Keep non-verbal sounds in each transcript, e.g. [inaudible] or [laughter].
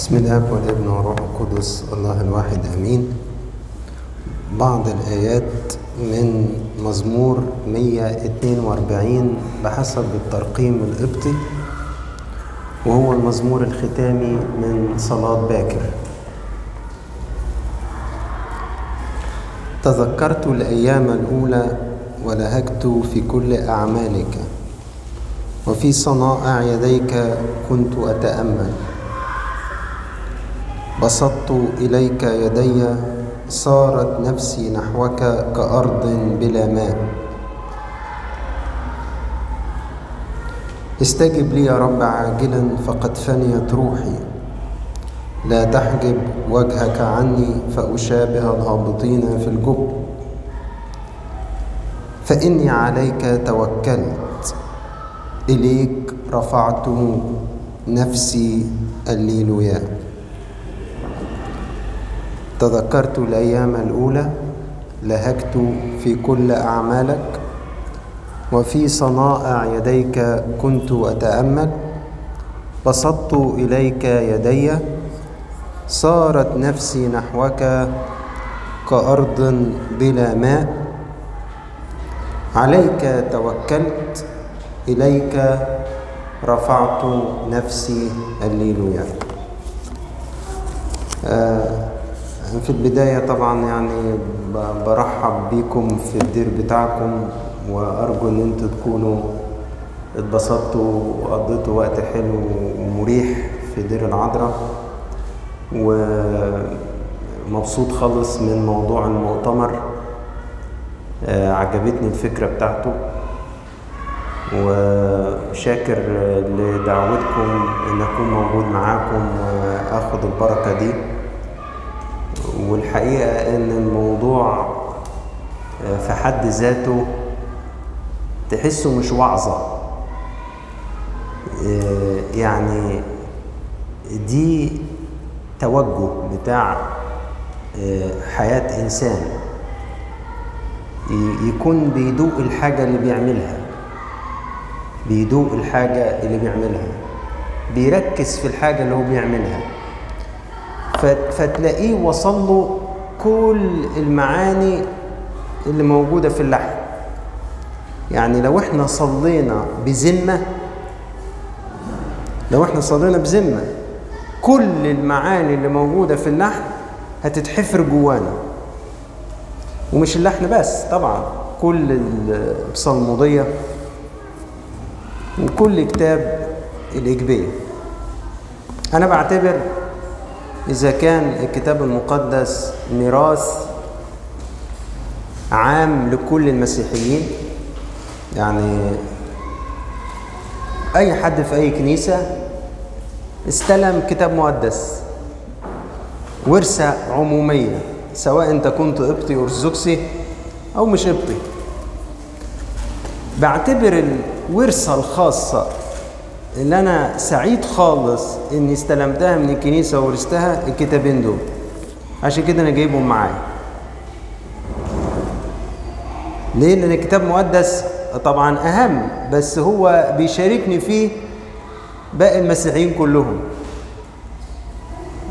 بسم الله والابن والروح القدس الله الواحد آمين. بعض الآيات من مزمور 142 بحسب الترقيم القبطي وهو المزمور الختامي من صلاة باكر. تذكرت الأيام الأولى ولهجت في كل أعمالك وفي صنائع يديك كنت أتأمل. بسطت إليك يدي صارت نفسي نحوك كأرض بلا ماء. استجب لي يا رب عاجلا فقد فنيت روحي. لا تحجب وجهك عني فأشابه الهابطين في الجب. فإني عليك توكلت. إليك رفعت نفسي الليلويا تذكرت الأيام الأولى لهجت في كل أعمالك وفي صنائع يديك كنت أتأمل بسطت إليك يدي صارت نفسي نحوك كأرض بلا ماء. عليك توكلت إليك رفعت نفسي الليلويا آه في البداية طبعا يعني برحب بيكم في الدير بتاعكم وأرجو إن أنتوا تكونوا اتبسطتوا وقضيتوا وقت حلو ومريح في دير العذراء. ومبسوط خالص من موضوع المؤتمر. عجبتني الفكرة بتاعته. وشاكر لدعوتكم إن أكون موجود معاكم وآخد البركة دي. والحقيقة إن الموضوع في حد ذاته تحسه مش وعظة. يعني دي توجه بتاع حياة إنسان. يكون بيدوق الحاجة اللي بيعملها. بيدوق الحاجة اللي بيعملها. بيركز في الحاجة اللي هو بيعملها. فتلاقيه وصل له كل المعاني اللي موجودة في اللحن. يعني لو إحنا صلينا بذمة لو إحنا صلينا بذمة كل المعاني اللي موجودة في اللحن هتتحفر جوانا. ومش اللحن بس طبعا كل البصلمودية وكل كتاب الإجبية أنا بعتبر إذا كان الكتاب المقدس ميراث عام لكل المسيحيين يعني أي حد في أي كنيسة استلم كتاب مقدس ورثة عمومية سواء أنت كنت قبطي أرثوذكسي أو مش قبطي. بعتبر الورثة الخاصة اللي أنا سعيد خالص إني استلمتها من الكنيسة وورثتها الكتابين دول عشان كده أنا جايبهم معايا ليه؟ لأن الكتاب مقدس طبعا أهم بس هو بيشاركني فيه باقي المسيحيين كلهم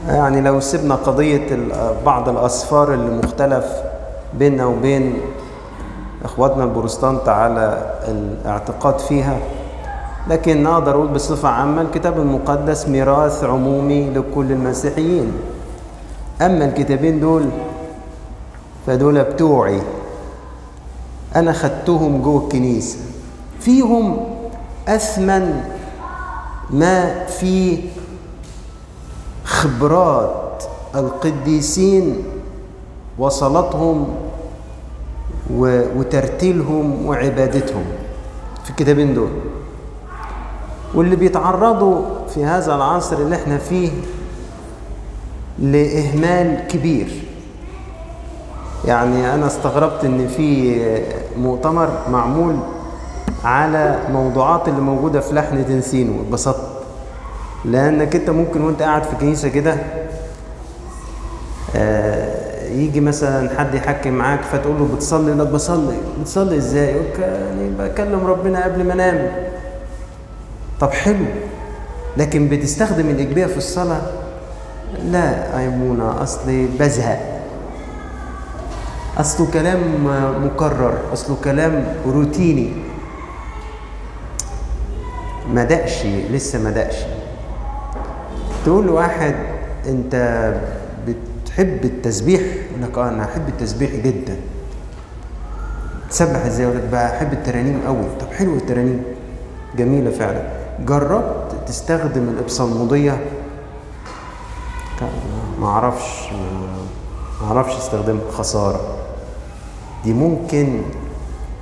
يعني لو سيبنا قضية بعض الأسفار اللي مختلف بيننا وبين إخواتنا البروتستانت على الاعتقاد فيها لكن أقدر أقول بصفة عامة الكتاب المقدس ميراث عمومي لكل المسيحيين. أما الكتابين دول فدول بتوعي. أنا خدتهم جوه الكنيسة. فيهم أثمن ما في خبرات القديسين وصلتهم وترتيلهم وعبادتهم في الكتابين دول. واللي بيتعرضوا في هذا العصر اللي إحنا فيه لإهمال كبير. يعني أنا استغربت إن في مؤتمر معمول على موضوعات اللي موجودة في لحن تنسينو اتبسطت لأنك أنت ممكن وأنت قاعد في كنيسة كده يجي مثلا حد يحكي معاك فتقول له بتصلي؟ لا بصلي. بتصلي إزاي؟ يعني بكلم ربنا قبل ما أنام. طب حلو. لكن بتستخدم الإجبية في الصلاة؟ لا أيمونة أصلي بزهق. أصله كلام مكرر أصله كلام روتيني. ما دقش لسه ما دقش. تقول لواحد أنت بتحب التسبيح؟ لك آه أنا أحب التسبيح جدا. تسبح إزاي؟ يقول لك بحب الترانيم قوي طب حلو الترانيم. جميلة فعلا. جربت تستخدم الابصالموديه ما أعرفش ما أعرفش استخدمها خسارة. دي ممكن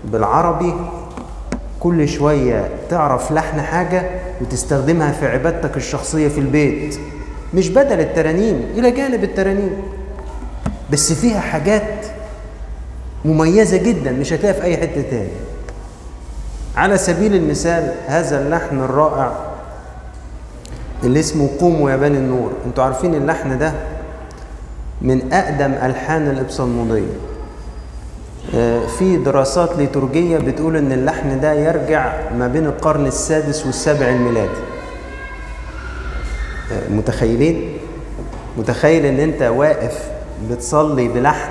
بالعربي كل شوية تعرف لحن حاجة وتستخدمها في عبادتك الشخصية في البيت. مش بدل الترانيم إلى جانب الترانيم. بس فيها حاجات مميزة جدا مش هتلاقيها في أي حتة تاني. على سبيل المثال هذا اللحن الرائع اللي اسمه قوموا يا بني النور. أنتوا عارفين اللحن ده من أقدم ألحان الإبصالمودية في دراسات ليتورجية بتقول إن اللحن ده يرجع ما بين القرن السادس والسابع الميلادي متخيلين؟ متخيل إن أنت واقف بتصلي بلحن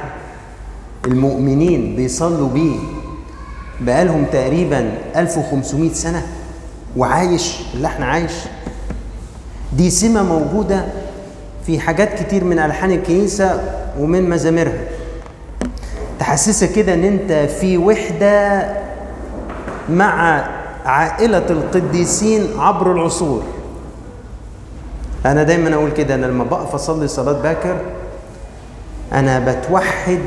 المؤمنين بيصلوا بيه بقالهم تقريبا 1500 سنة وعايش اللحن عايش. دي سمة موجودة في حاجات كتير من ألحان الكنيسة ومن مزاميرها. تحسسك كده إن أنت في وحدة مع عائلة القديسين عبر العصور. أنا دايما أقول كده أنا لما بقف أصلي صلاة باكر أنا بتوحد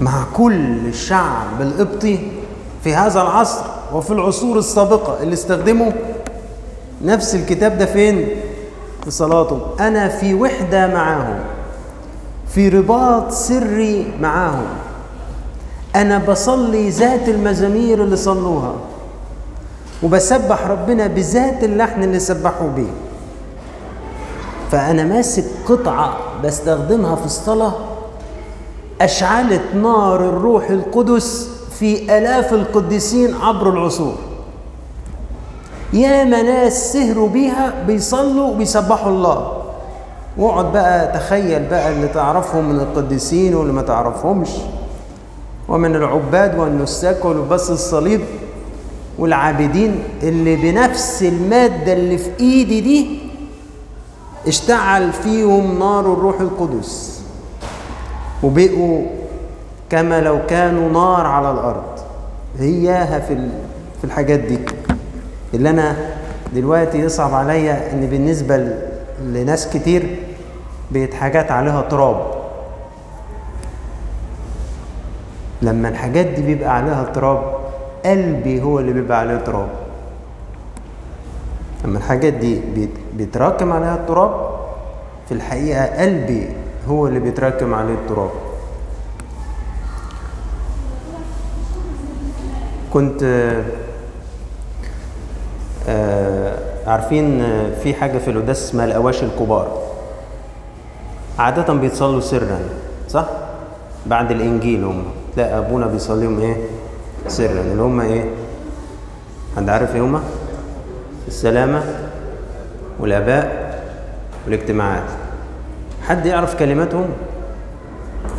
مع كل الشعب القبطي في هذا العصر وفي العصور السابقة اللي استخدموا نفس الكتاب ده فين؟ في صلاتهم. أنا في وحدة معاهم في رباط سري معاهم. أنا بصلي ذات المزامير اللي صلوها وبسبح ربنا بذات اللحن اللي سبحوا بيه. فأنا ماسك قطعة بستخدمها في الصلاة أشعلت نار الروح القدس في آلاف القديسين عبر العصور. يا ناس سهروا بيها بيصلوا وبيسبحوا الله. واقعد بقى تخيل بقى اللي تعرفهم من القديسين واللي ما تعرفهمش. ومن العباد والنساك والبس الصليب والعابدين اللي بنفس المادة اللي في إيدي دي اشتعل فيهم نار الروح القدس. وبقوا كما لو كانوا نار على الأرض. هياها في في الحاجات دي. اللي أنا دلوقتي يصعب عليا إن بالنسبة لناس كتير بقت حاجات عليها تراب. لما الحاجات دي بيبقى عليها تراب قلبي هو اللي بيبقى عليه تراب. لما الحاجات دي بيتراكم عليها التراب في الحقيقة قلبي هو اللي بيتراكم عليه التراب كنت آه عارفين في حاجة في القداس اسمها الأواشي الكبار عادة بيتصلوا سرا صح؟ بعد الإنجيل هم تلاقي أبونا بيصليهم إيه؟ سرا اللي هم إيه؟ حد عارف إيه هم؟ السلامة والآباء والاجتماعات حد يعرف كلماتهم؟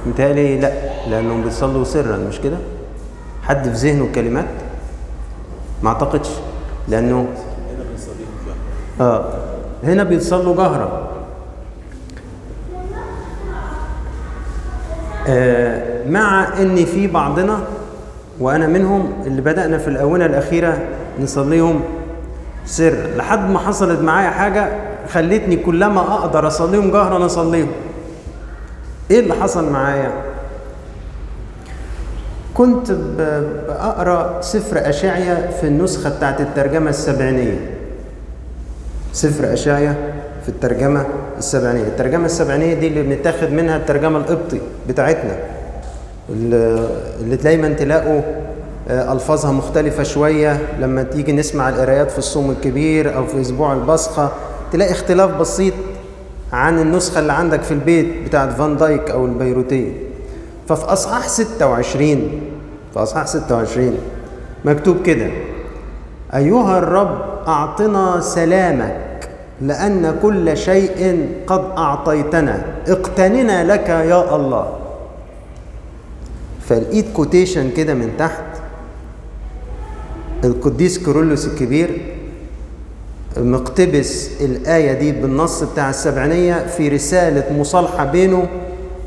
متهيألي لا لأنهم بيصلوا سرا مش كده؟ حد في ذهنه الكلمات؟ ما أعتقدش لأنه آه هنا بيتصلوا جهرا آه مع إن في بعضنا وأنا منهم اللي بدأنا في الآونة الأخيرة نصليهم سر لحد ما حصلت معايا حاجة خلتني كلما أقدر أصليهم جهرا أصليهم. إيه اللي حصل معايا؟ كنت بقرا سفر اشعيا في النسخة بتاعت الترجمة السبعينية. سفر اشعيا في الترجمة السبعينية. الترجمة السبعينية دي اللي بنتاخد منها الترجمة القبطي بتاعتنا. اللي, دايما تلاقوا ألفاظها مختلفة شوية لما تيجي نسمع القرايات في الصوم الكبير أو في أسبوع البصخة. تلاقي اختلاف بسيط عن النسخة اللي عندك في البيت بتاعت فان دايك أو البيروتيه ففي أصحاح 26 في أصحاح 26 مكتوب كده أيها الرب أعطنا سلامك لأن كل شيء قد أعطيتنا. اقتننا لك يا الله. فلقيت quotation كده من تحت القديس كيرلس الكبير مقتبس الآية دي بالنص بتاع السبعينية في رسالة مصالحة بينه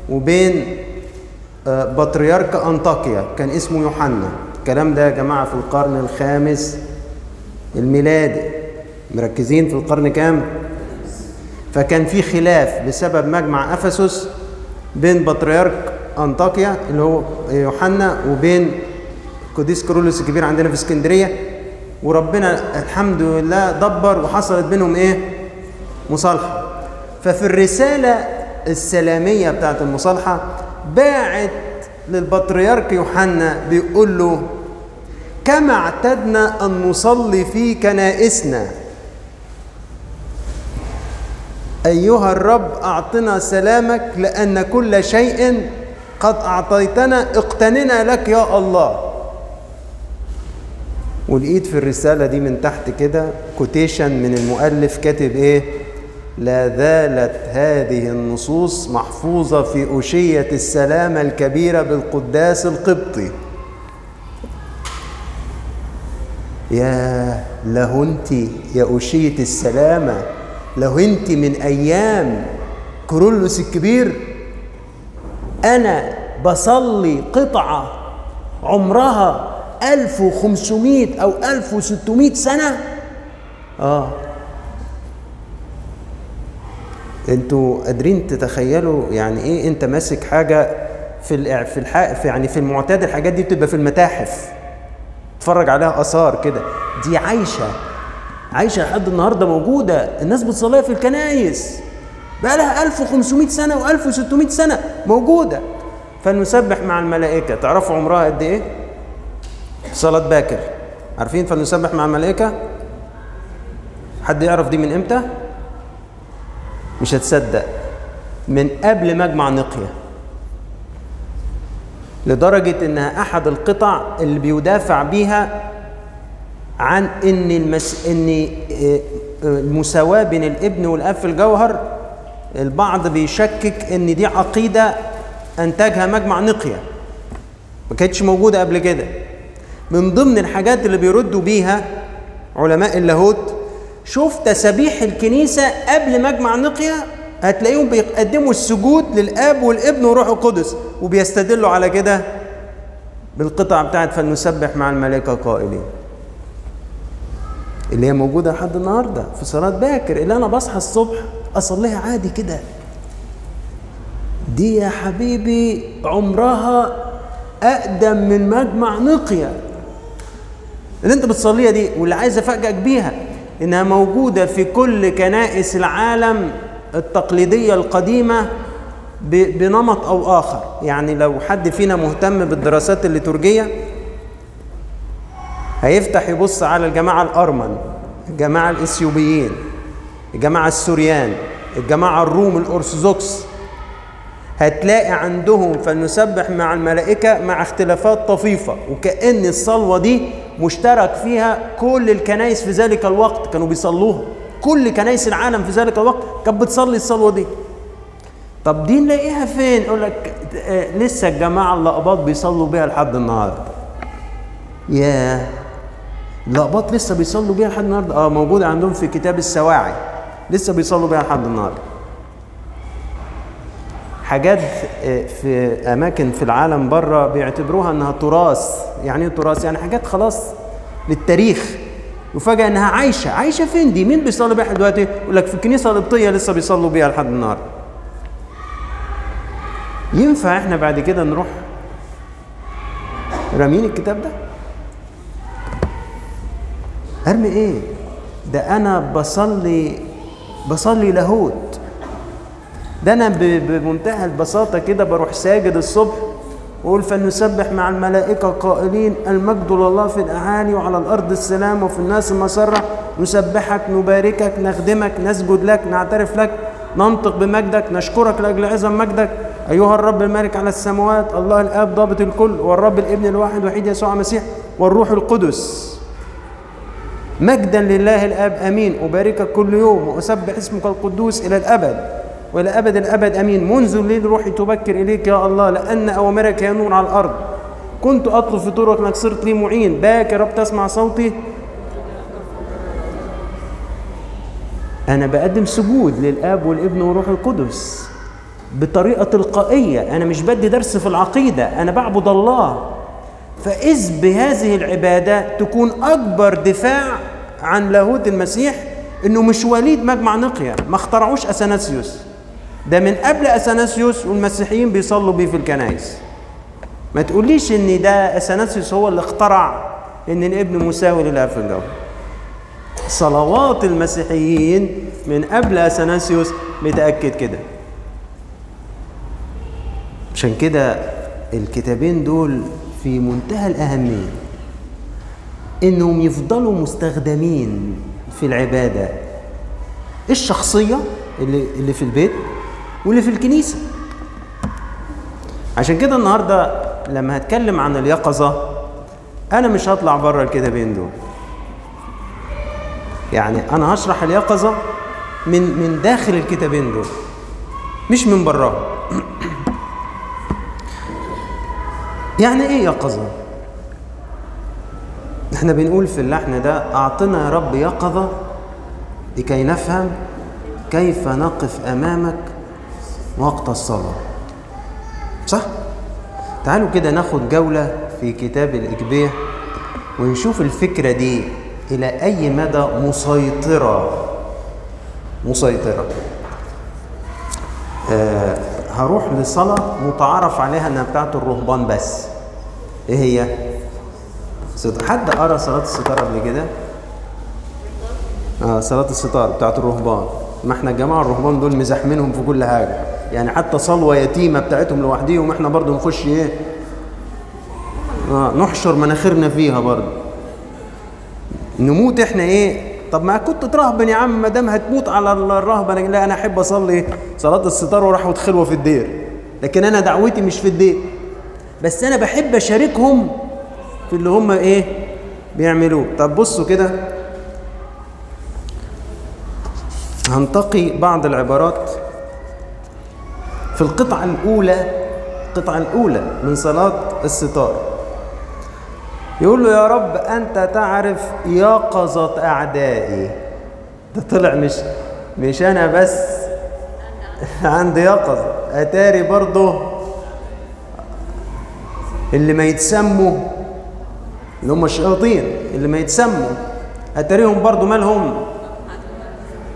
وبين بطريرك أنطاكيا كان اسمه يوحنا. الكلام ده يا جماعة في القرن الخامس الميلادي. مركزين في القرن كام؟ فكان في خلاف بسبب مجمع أفسس بين بطريرك أنطاكيا اللي هو يوحنا وبين قديس كيرلس الكبير عندنا في اسكندرية. وربنا الحمد لله دبر وحصلت بينهم إيه؟ مصالحة. ففي الرسالة السلامية بتاعت المصالحة باعت للبطريرك يوحنا بيقول له كما اعتدنا أن نصلي في كنائسنا. أيها الرب أعطنا سلامك لأن كل شيء قد أعطيتنا اقتننا لك يا الله. ولقيت في الرسالة دي من تحت كده كوتيشن من المؤلف كاتب إيه؟ لا زالت هذه النصوص محفوظة في أشية السلامة الكبيرة بالقداس القبطي. يا له انت يا أشية السلامة لو انت من أيام كورولوس الكبير. أنا بصلي قطعة عمرها 1500 أو 1600 سنة؟ آه. أنتوا قادرين تتخيلوا يعني إيه أنت ماسك حاجة في. في يعني في المعتاد الحاجات دي بتبقى في المتاحف. تتفرج عليها آثار كده. دي عايشة. عايشة لحد النهارده موجودة. الناس بتصليها في الكنايس. بقى لها 1500 سنة و1600 سنة موجودة. فلنسبح مع الملائكة. تعرفوا عمرها قد إيه؟ صلاة باكر. عارفين فلنسبح مع الملائكة؟ حد يعرف دي من إمتى؟ مش هتصدق. من قبل مجمع نقية. لدرجة إنها أحد القطع اللي بيدافع بيها عن إن المس... إن المساواة بين الإبن والاب في الجوهر البعض بيشكك إن دي عقيدة أنتجها مجمع نقية. ما كانتش موجودة قبل كده. من ضمن الحاجات اللي بيردوا بيها علماء اللاهوت شوف تسابيح الكنيسة قبل مجمع نقيا هتلاقيهم بيقدموا السجود للآب والابن والروح القدس وبيستدلوا على كده بالقطع بتاعت فلنسبح مع الملائكة قائلين. اللي هي موجودة لحد النهاردة في صلاة باكر اللي أنا بصحى الصبح أصليها عادي كده. دي يا حبيبي عمرها أقدم من مجمع نقيا اللي أنت بتصليها دي واللي عايز أفاجئك بيها إنها موجودة في كل كنائس العالم التقليدية القديمة بنمط أو آخر. يعني لو حد فينا مهتم بالدراسات الليتورجية هيفتح يبص على الجماعة الأرمن الجماعة الإثيوبيين الجماعة السوريان الجماعة الروم الأرثوذكس. هتلاقي عندهم فلنسبح مع الملائكة مع اختلافات طفيفة. وكأن الصلوة دي مشترك فيها كل الكنائس في ذلك الوقت. كانوا بيصلوها. كل كنائس العالم في ذلك الوقت كانت بتصلي الصلوة دي. طب دي نلاقيها فين؟ يقول لك آه لسه الجماعة اللقباط بيصلوا بيها لحد النهارده. يا اللقباط لسه بيصلوا بيها لحد النهارده؟ آه موجودة عندهم في كتاب السواعي. لسه بيصلوا بيها لحد النهارده. حاجات في أماكن في العالم بره بيعتبروها إنها تراث. يعني إيه تراث يعني حاجات خلاص للتاريخ. وفجأة إنها عايشة. عايشة فين دي؟ مين بيصلي بيها دلوقتي؟ يقول لك في الكنيسه القبطيه لسه بيصلوا بيها لحد النهارده. ينفع إحنا بعد كده نروح رامين الكتاب ده؟ أرمي إيه؟ ده أنا بصلي بصلي لاهوت. ده أنا بمنتهى البساطة كده بروح ساجد الصبح واقول فلنسبح مع الملائكة قائلين المجد لله في الاعالي وعلى الأرض السلام وفي الناس المسره نسبحك نباركك نخدمك نسجد لك نعترف لك ننطق بمجدك نشكرك لأجل عظم مجدك. أيها الرب المالك على السماوات الله الآب ضابط الكل والرب الابن الواحد وحيد يسوع المسيح والروح القدس. مجدا لله الآب آمين. أباركك كل يوم وأسبح اسمك القدوس إلى الأبد. وإلى أبد الأبد أمين. منذ الليل روحي تبكر إليك يا الله لأن أوامرك هي نور على الأرض. كنت أطلب في طرقك انك صرت لي معين. باك يا رب تسمع صوتي. أنا بقدم سجود للآب والابن والروح القدس بطريقة تلقائية. أنا مش بدي درس في العقيدة أنا بعبد الله. فإذ بهذه العبادة تكون أكبر دفاع عن لاهوت المسيح إنه مش وليد مجمع نقيا. ما اخترعوش أثناسيوس. ده من قبل أثناسيوس والمسيحيين بيصلوا بيه في الكنائس. ما تقوليش إن ده أثناسيوس هو اللي اخترع إن الابن مساوي للاب في الجو. صلوات المسيحيين من قبل أثناسيوس بتاكد كده. عشان كده الكتابين دول في منتهى الأهمية إنهم يفضلوا مستخدمين في العبادة. الشخصية اللي اللي في البيت؟ واللي في الكنيسة. عشان كده النهارده لما هتكلم عن اليقظة أنا مش هطلع بره الكتابين دول. يعني أنا هشرح اليقظة من من داخل الكتابين دول مش من براهم [clears throat] يعني إيه يقظة؟ إحنا بنقول في اللحن ده أعطنا يا رب يقظة لكي نفهم كيف نقف أمامك وقت الصلاة. صح؟ تعالوا كده ناخد جولة في كتاب الإجبية ونشوف الفكرة دي إلى أي مدى مسيطرة. مسيطرة. آه هروح لصلاة متعارف عليها إنها بتاعت الرهبان بس. إيه هي؟ حد قرأ صلاة الستار قبل كده؟ آه صلاة الستار بتاعت الرهبان. ما إحنا الجماعه الرهبان دول مزاحمينهم في كل حاجة. يعني حتى صلوة يتيمة بتاعتهم لوحديهم إحنا برضو نخش إيه؟ آه نحشر مناخيرنا فيها برضو. نموت إحنا إيه؟ طب ما كنت ترهبن يا عم ما دام هتموت على الرهبنة. لا أنا أحب أصلي صلاة الستار وراح خلوة في الدير. لكن أنا دعوتي مش في الدير. بس أنا بحب أشاركهم في اللي هم إيه؟ بيعملوه. طب بصوا كده. هنتقي بعض العبارات. في القطعة الأولى القطعة الأولى من صلاة الستار. يقول له يا رب أنت تعرف يقظة أعدائي. ده طلع مش مش أنا بس [laughs] عندي يقظة أتاري برضه اللي ما يتسموا اللي هم الشياطين اللي ما يتسموا. أتاريهم برضه مالهم؟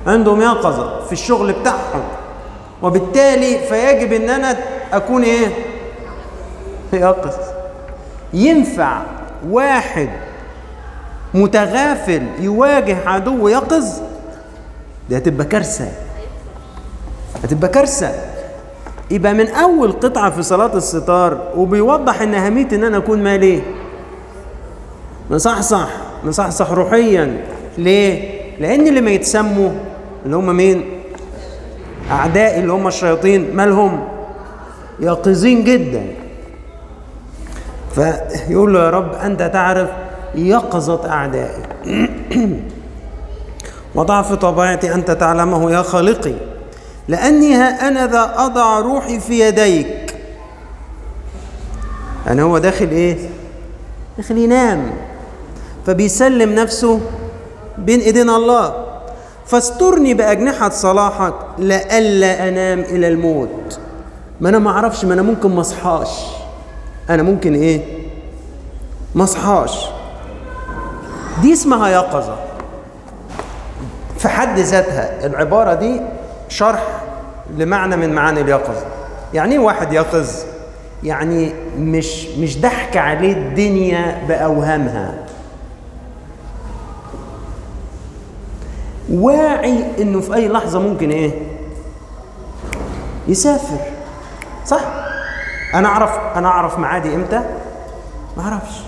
عندهم يقظة في الشغل بتاعهم. وبالتالي فيجب إن أنا أكون إيه؟ يقظ ينفع واحد متغافل يواجه عدو يقظ؟ دي هتبقى كارثة. هتبقى كارثة. يبقى من أول قطعة في صلاة الستار وبيوضح إن أهمية إن أنا أكون مالي. مصحصح مصحصح روحيا. ليه؟ لأن اللي ما يتسموا اللي هم مين؟ أعدائي اللي هم الشياطين مالهم؟ يقظين جدا. فيقول له يا رب أنت تعرف يقظة أعدائي. [clears throat] وضعف طبيعتي أنت تعلمه يا خالقي لأني ها أنا ذا أضع روحي في يديك. يعني هو داخل إيه؟ داخل ينام. فبيسلم نفسه بين إيدين الله. فاسترني بأجنحة صلاحك لئلا أنام إلى الموت. ما أنا ما أعرفش ما أنا ممكن ما أصحاش. أنا ممكن إيه؟ ما أصحاش. دي اسمها يقظة. في حد ذاتها العبارة دي شرح لمعنى من معاني اليقظة. يعني إيه واحد يقظ؟ يعني مش مش ضحك عليه الدنيا بأوهامها. واعي إنه في أي لحظة ممكن إيه؟ يسافر. صح؟ أنا أعرف أنا أعرف معادي إمتى؟ ما أعرفش.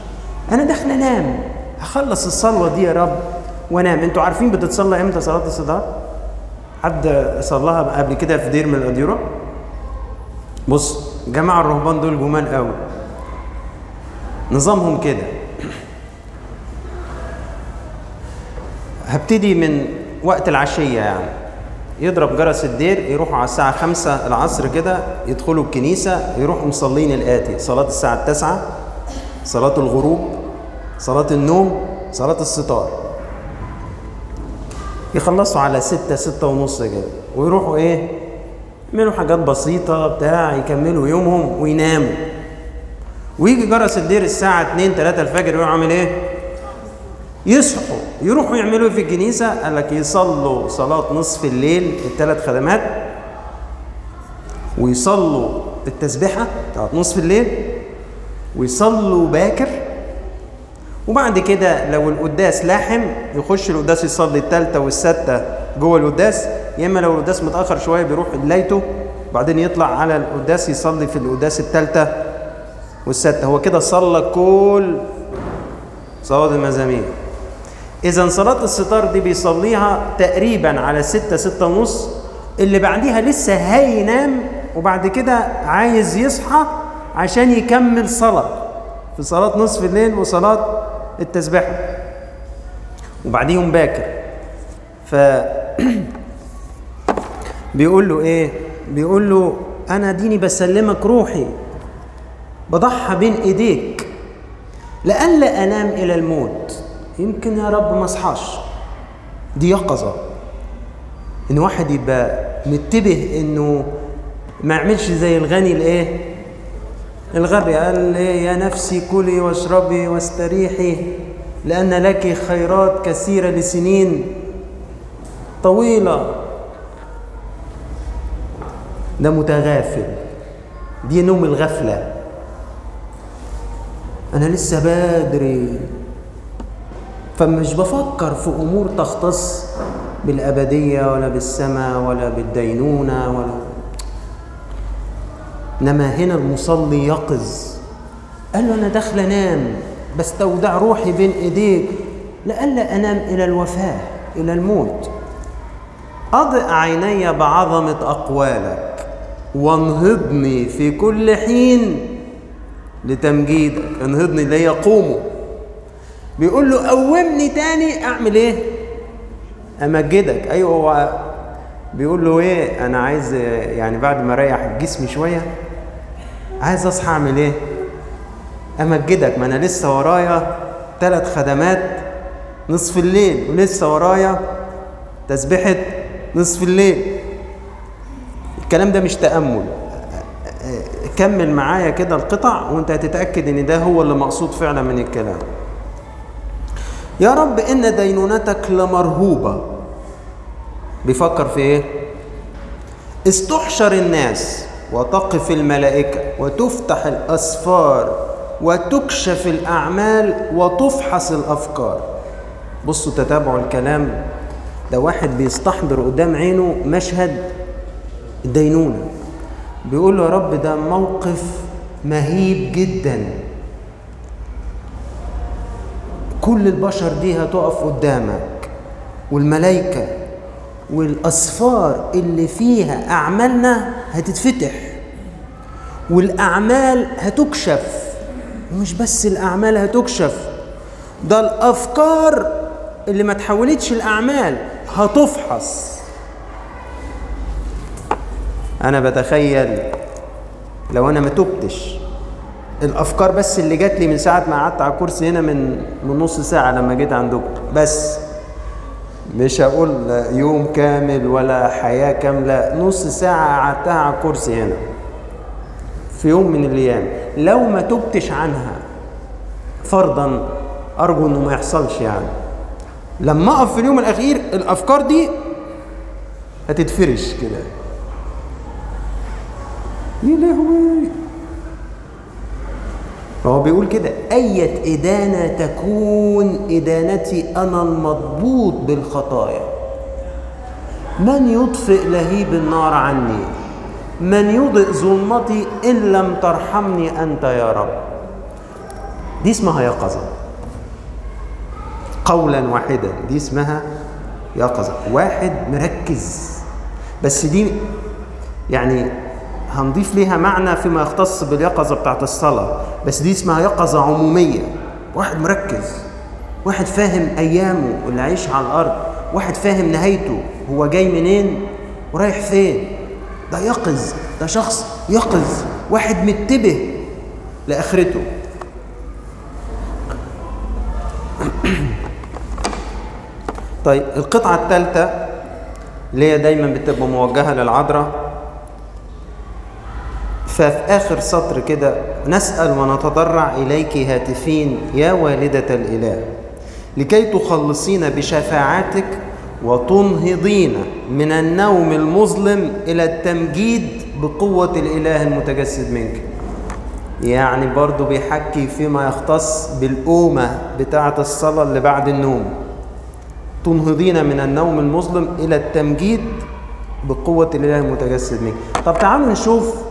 أنا داخل أنام. هخلص الصلوة دي يا رب وأنام. أنتوا عارفين بتتصلى إمتى صلاة الصدار حد صلاها قبل كده في دير من الأديرة؟ بص جماعة الرهبان دول جمال قوي. نظامهم كده. هبتدي من وقت العشية يعني. يضرب جرس الدير يروحوا على الساعة خمسة العصر كده يدخلوا الكنيسة يروحوا مصلين الآتي. صلاة الساعة التاسعة صلاة الغروب صلاة النوم صلاة الستار. يخلصوا على ستة ستة ونص كده. ويروحوا إيه؟ يعملوا حاجات بسيطة بتاع يكملوا يومهم ويناموا. ويجي جرس الدير الساعة 2 3 الفجر يروح عامل إيه؟ يصحوا. يروحوا يعملوا في الكنيسة قال لك يصلوا صلاة نصف الليل الثلاث خدمات ويصلوا التسبيحة بتاعت نصف الليل ويصلوا باكر وبعد كده لو القداس لاحم يخش القداس يصلي الثالثة والسادسة جوه القداس يا إما لو القداس متأخر شوية بيروح ليلته وبعدين يطلع على القداس يصلي في القداس الثالثة والستة. هو كده صلى كل صلاة المزامير. إذا صلاة الستار دي بيصليها تقريبا على ستة ستة ونص. اللي بعديها لسه هينام وبعد كده عايز يصحى عشان يكمل صلاة. في صلاة نصف الليل وصلاة التسبيح. وبعديهم باكر. ف [clears throat] بيقول له إيه؟ بيقول له أنا ديني بسلمك روحي. بضحى بين إيديك. لئلا أنام إلى الموت. يمكن يا رب ما اصحاش. دي يقظه إن واحد يبقى منتبه إنه ما يعملش زي الغني الإيه؟ الغبي. قال إيه يا نفسي كلي واشربي واستريحي لأن لك خيرات كثيرة لسنين طويلة. ده متغافل. دي نوم الغفلة. أنا لسه بدري. فمش بفكر في أمور تختص بالأبدية ولا بالسماء ولا بالدينونة ولا إنما هنا المصلي يقظ قال له أنا داخل أنام بستودع روحي بين إيديك. لئلا أنام إلى الوفاة إلى الموت. اضئ عيني بعظمة أقوالك وانهضني في كل حين لتمجيدك. انهضني قومه بيقول له قومني تاني أعمل إيه؟ أمجدك. أيوه هو بيقول له إيه؟ أنا عايز يعني بعد ما أريح جسمي شوية عايز أصحى أعمل إيه؟ أمجدك. ما أنا لسه ورايا ثلاث خدمات نصف الليل ولسه ورايا تسبيحة نصف الليل. الكلام ده مش تأمل. كمل معايا كده القطع وأنت هتتأكد إن ده هو اللي مقصود فعلا من الكلام. يا رب إن دينونتك لمرهوبة. بيفكر في إيه؟ استحشر الناس وتقف الملائكة وتفتح الأسفار وتكشف الأعمال وتفحص الأفكار. بصوا تتابعوا الكلام. ده واحد بيستحضر قدام عينه مشهد الدينونة. بيقول له يا رب ده موقف مهيب جدا. كل البشر دي هتقف قدامك. والملائكة والأسفار اللي فيها أعمالنا هتتفتح. والأعمال هتكشف. ومش بس الأعمال هتكشف ده الأفكار اللي ما تحولتش الأعمال هتفحص. أنا بتخيل لو أنا ما تبتش الأفكار بس اللي جات لي من ساعة ما قعدت على الكرسي هنا من من نص ساعة لما جيت عندكم بس. مش هقول يوم كامل ولا حياة كاملة. نص ساعة قعدتها على الكرسي هنا. في يوم من الأيام. لو ما تبتش عنها فرضا أرجو إنه ما يحصلش يعني. لما أقف في اليوم الأخير الأفكار دي هتتفرش كده. يا لهوي. فهو بيقول كده أية إدانة تكون إدانتي أنا المضبوط بالخطايا؟ من يطفئ لهيب النار عني؟ من يضئ ظلمتي إن لم ترحمني أنت يا رب؟ دي اسمها يقظة قولا واحدا دي اسمها يقظة واحد مركز. بس دي يعني هنضيف ليها معنى فيما يختص باليقظة بتاعت الصلاة. بس دي اسمها يقظة عمومية. واحد مركز. واحد فاهم أيامه اللي عايش على الأرض. واحد فاهم نهايته. هو جاي منين؟ ورايح فين؟ ده يقظ. ده شخص يقظ. واحد متبه لآخرته. طيب القطعة الثالثة اللي هي دايما بتبقى موجهة للعذراء ففي آخر سطر كده نسأل ونتضرع إليك هاتفين يا والدة الإله لكي تخلصين بشفاعتك وتنهضين من النوم المظلم إلى التمجيد بقوة الإله المتجسد منك. يعني برضو بيحكي فيما يختص بالأومة بتاعة الصلاة اللي بعد النوم. تنهضين من النوم المظلم إلى التمجيد بقوة الإله المتجسد منك. طب تعالوا نشوف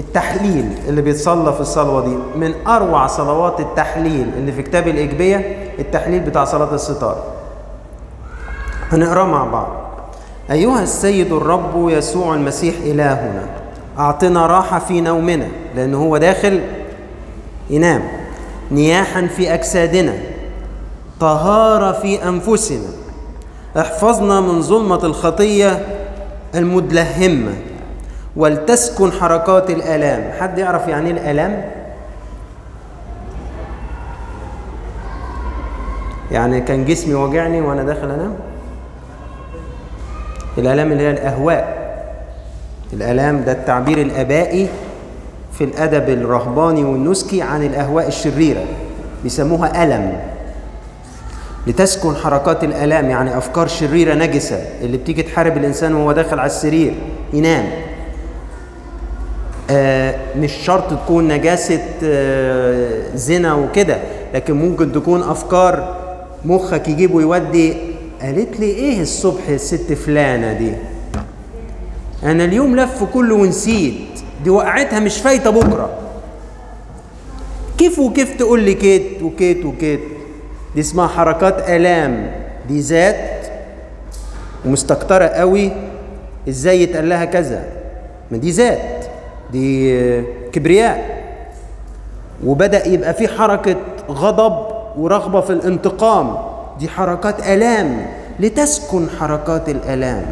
التحليل اللي بيتصلى في الصلوة دي من أروع صلوات التحليل اللي في كتاب الإجبية التحليل بتاع صلاة الستار. هنقرأ مع بعض. أيها السيد الرب يسوع المسيح إلهنا أعطنا راحة في نومنا لأن هو داخل ينام نياحا في أجسادنا طهارة في أنفسنا احفظنا من ظلمة الخطية المدلهمة. ولتسكن حركات الآلام. حد يعرف يعني إيه الآلام؟ يعني كان جسمي وجعني وأنا داخل أنام؟ الآلام اللي هي الأهواء. الآلام ده التعبير الآبائي في الأدب الرهباني والنسكي عن الأهواء الشريرة. بيسموها ألم. لتسكن حركات الآلام يعني أفكار شريرة نجسة اللي بتيجي تحارب الإنسان وهو داخل على السرير ينام. مش شرط تكون نجاسة آه زنا وكده لكن ممكن تكون أفكار مخك يجيبه يودي قالت لي إيه الصبح الست فلانة دي؟ أنا اليوم لف كله ونسيت دي وقعتها مش فايتة بكرة. كيف وكيف تقول لي كيت وكيت وكيت؟ دي اسمها حركات آلام دي ذات ومستكترة قوي إزاي يتقال لها كذا؟ ما دي ذات. دي كبرياء. وبدأ يبقى في حركة غضب ورغبة في الانتقام. دي حركات آلام. لتسكن حركات الآلام.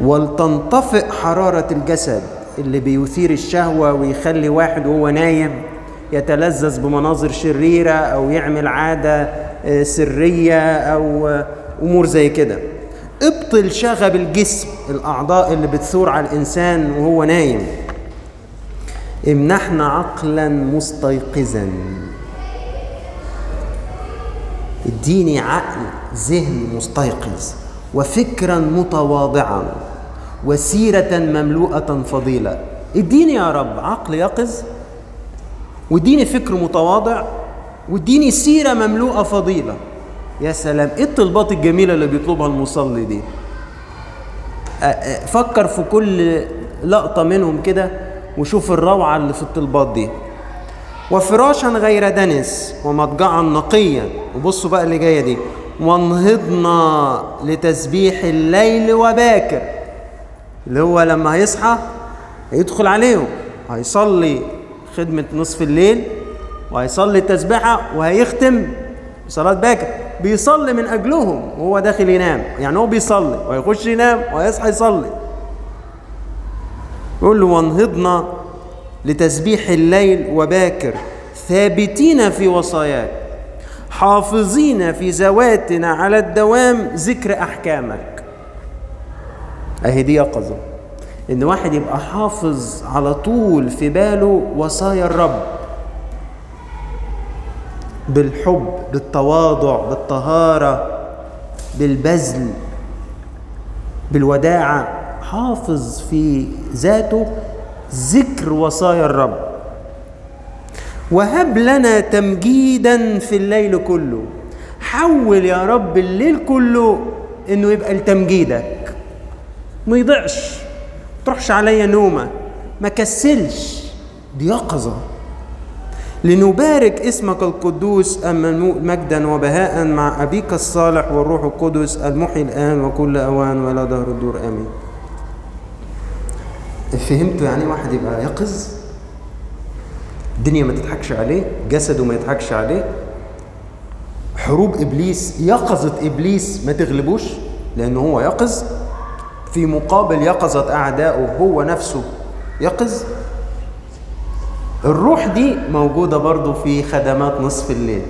ولتنطفئ حرارة الجسد اللي بيثير الشهوة ويخلي واحد وهو نايم يتلذذ بمناظر شريرة أو يعمل عادة سرية أو أمور زي كده. ابطل شغب الجسم الأعضاء اللي بتثور على الإنسان وهو نايم. امنحنا عقلا مستيقظا. اديني عقل ذهن مستيقظ. وفكرا متواضعا. وسيرة مملوءة فضيلة. اديني يا رب عقل يقظ. واديني فكر متواضع. واديني سيرة مملوءة فضيلة. يا سلام إيه الطلبات الجميلة اللي بيطلبها المصلي دي؟ فكر في كل لقطة منهم كده وشوف الروعة اللي في الطلبات دي. وفراشا غير دنس ومضجعا نقيا. وبصوا بقى اللي جاية دي. وانهضنا لتسبيح الليل وباكر. اللي هو لما هيصحى هيدخل عليهم. هيصلي خدمة نصف الليل وهيصلي التسبيحة وهيختم. صلاة باكر بيصلي من أجلهم وهو داخل ينام. يعني هو بيصلي وهيخش ينام وهيصحى يصلي. يقول له وانهضنا لتسبيح الليل وباكر ثابتين في وصاياك حافظين في ذواتنا على الدوام ذكر أحكامك. أهي دي يقظة إن واحد يبقى حافظ على طول في باله وصايا الرب. بالحب بالتواضع بالطهارة بالبذل بالوداعة. حافظ في ذاته ذكر وصايا الرب. وهب لنا تمجيدا في الليل كله. حول يا رب الليل كله إنه يبقى لتمجيدك. ما يضيعش. تروحش عليا نومة. ما كسلش. دي يقظة لنبارك اسمك القدوس مجدا وبهاء مع أبيك الصالح والروح القدس المحيي الآن وكل أوان ولا دهر الدور. آمين. فهمتوا يعني واحد يبقى يقظ الدنيا ما تضحكش عليه جسده ما يضحكش عليه. حروب إبليس يقظة إبليس ما تغلبوش لأنه هو يقظ. في مقابل يقظة اعدائه هو نفسه يقظ. الروح دي موجودة برضو في خدمات نصف الليل.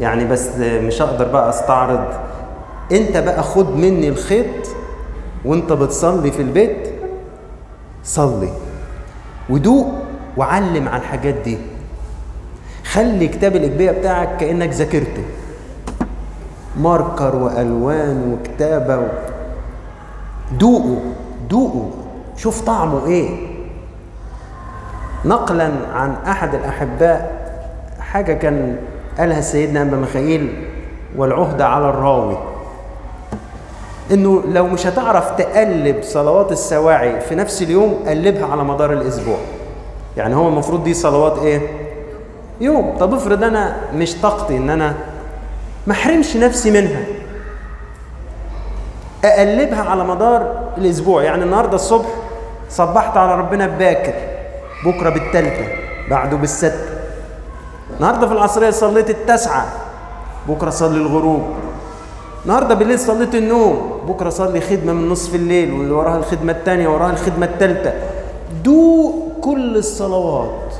يعني بس مش هقدر بقى استعرض. انت بقى خد مني الخيط وانت بتصلي في البيت صلي. ودوق وعلم على الحاجات دي. خلي كتاب الإجبية بتاعك كأنك ذاكرته. ماركر وألوان وكتابة و... دوقه دوقه. شوف طعمه إيه. نقلا عن أحد الأحباء حاجة كان قالها سيدنا أبا ميخائيل والعهدة على الراوي. إنه لو مش هتعرف تقلب صلوات السواعي في نفس اليوم قلبها على مدار الأسبوع. يعني هو المفروض دي صلوات إيه؟ يوم. طب افرض أنا مش طاقتي إن أنا ما أحرمش نفسي منها. أقلبها على مدار الأسبوع. يعني النهارده الصبح صبحت على ربنا بباكر بكرة بالتالتة بعده بالستة. النهارده في العصرية صليت التاسعه بكرة صلي الغروب. النهارده بالليل صليت النوم بكرة صلي خدمة من نصف الليل واللي وراها الخدمة الثانية وراها الخدمة الثالثه دوق كل الصلوات.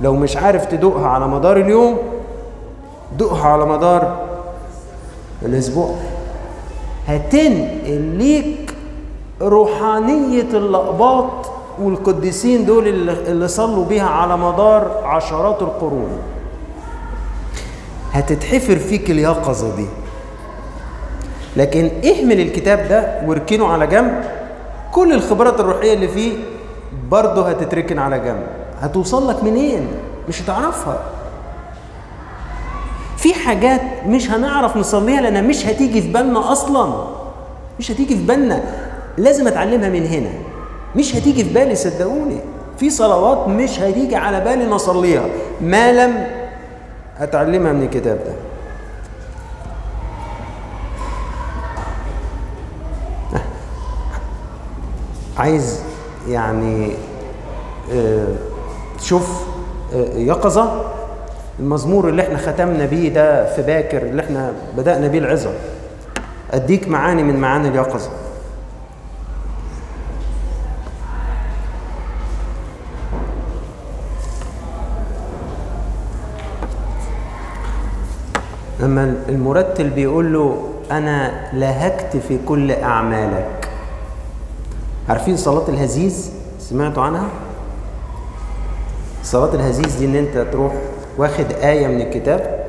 لو مش عارف تدوقها على مدار اليوم دوقها على مدار الأسبوع. هتنقل ليك روحانية اللقباط والقديسين دول اللي صلوا بيها على مدار عشرات القرون. هتتحفر فيك اليقظة دي. لكن اهمل الكتاب ده واركنه على جنب. كل الخبرات الروحية اللي فيه برضه هتتركن على جنب. هتوصل لك منين؟ مش هتعرفها. في حاجات مش هنعرف نصليها لأنها مش هتيجي في بالنا أصلا. مش هتيجي في بالنا. لازم أتعلمها من هنا. مش هتيجي في بالي صدقوني. في صلوات مش هتيجي على بالي نصليها ما لم أتعلمها من الكتاب ده. عايز يعني تشوف يقظة. المزمور اللي إحنا ختمنا بيه ده في باكر اللي إحنا بدأنا بيه العظة. أديك معاني من معاني اليقظة. لما المرتل بيقول له أنا لهجت في كل أعمالك. عارفين صلاة الهزيز؟ سمعتوا عنها؟ صلاة الهزيز دي إن أنت تروح واخد آية من الكتاب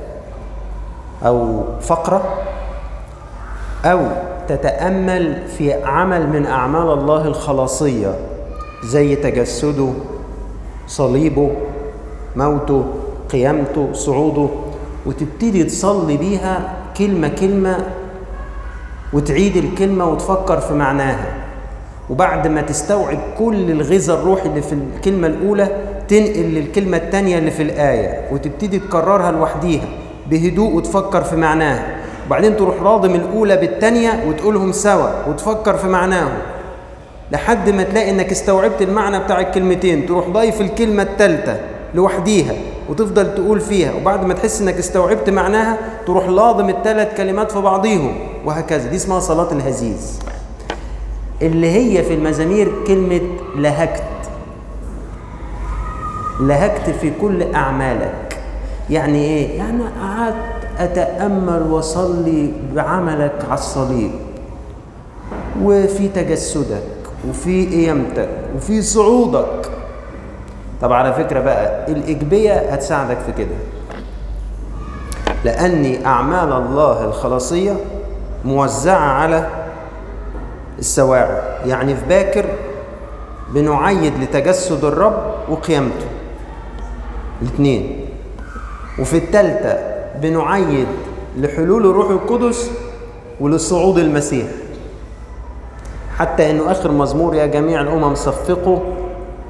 أو فقرة أو تتأمل في عمل من أعمال الله الخلاصية زي تجسده صليبه موته قيامته صعوده. وتبتدي تصلي بيها كلمة كلمة وتعيد الكلمة وتفكر في معناها. وبعد ما تستوعب كل الغذاء الروحي اللي في الكلمة الأولى تنقل للكلمة الثانية اللي في الآية وتبتدي تكررها لوحديها بهدوء وتفكر في معناها. وبعدين تروح راضم الأولى بالثانية وتقولهم سوا وتفكر في معناهم. لحد ما تلاقي إنك استوعبت المعنى بتاع الكلمتين تروح ضايف الكلمة الثالثة لوحديها. وتفضل تقول فيها وبعد ما تحس إنك استوعبت معناها تروح لاضم الثلاث كلمات في بعضيهم وهكذا. دي اسمها صلاة الهزيز. اللي هي في المزامير كلمة لهجت لهجت في كل أعمالك. يعني إيه؟ يعني قعدت أتأمل وأصلي بعملك على الصليب. وفي تجسدك وفي قيامتك وفي صعودك. طب على فكرة بقى الإجبية هتساعدك في كده. لأن أعمال الله الخلاصية موزعة على السواعي يعني في باكر بنعيد لتجسد الرب وقيامته. الاثنين. وفي الثالثة بنعيد لحلول الروح القدس ولصعود المسيح. حتى إنه آخر مزمور يا جميع الأمم صفقوا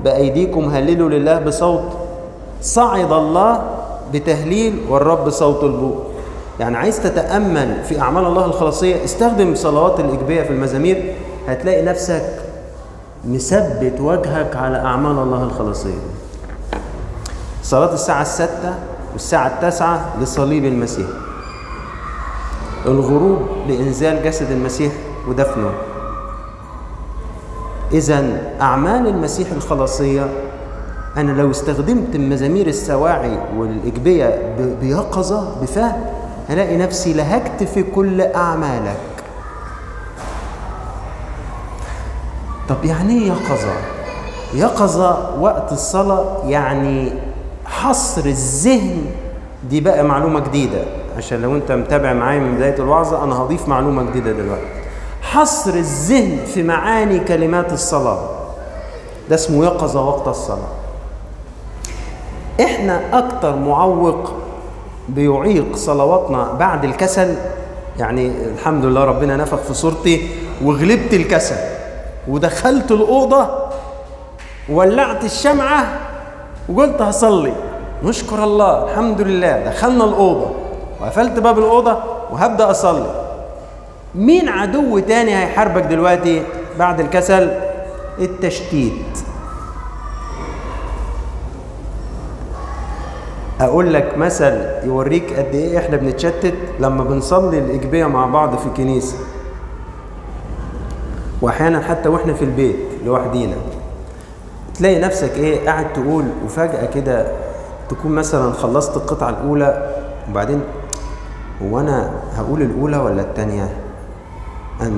بأيديكم هللوا لله بصوت صعد الله بتهليل والرب صوت البوق يعني عايز تتأمل في أعمال الله الخلاصية استخدم صلوات الاجبيه في المزامير هتلاقي نفسك مثبت وجهك على أعمال الله الخلاصية. صلاة الساعة الستة والساعة التاسعة لصليب المسيح. الغروب لإنزال جسد المسيح ودفنه. إذا أعمال المسيح الخلاصية أنا لو استخدمت مزامير السواعي والإجبية بيقظة بفهم هلاقي نفسي لهجت في كل أعمالك. طب يعني إيه يقظة؟ يقظة وقت الصلاة يعني حصر الذهن. دي بقى معلومة جديدة عشان لو أنت متابع معايا من بداية الوعظة أنا هضيف معلومة جديدة دلوقتي. حصر الذهن في معاني كلمات الصلاة. ده اسمه يقظة وقت الصلاة. إحنا أكتر معوق بيعيق صلواتنا بعد الكسل يعني الحمد لله ربنا نفخ في صورتي وغلبت الكسل ودخلت الأوضة ولعت الشمعة وقلت هصلي. نشكر الله الحمد لله دخلنا الأوضة. وقفلت باب الأوضة وهبدأ أصلي. مين عدو تاني هيحاربك دلوقتي بعد الكسل؟ التشتيت. أقول لك مثل يوريك قد إيه إحنا بنتشتت لما بنصلي الإجبية مع بعض في الكنيسة. وأحيانا حتى وإحنا في البيت لوحدينا. تلاقي نفسك إيه قاعد تقول وفجأة كده تكون مثلا خلصت القطعة الأولى وبعدين هو أنا هقول الأولى ولا الثانية أنا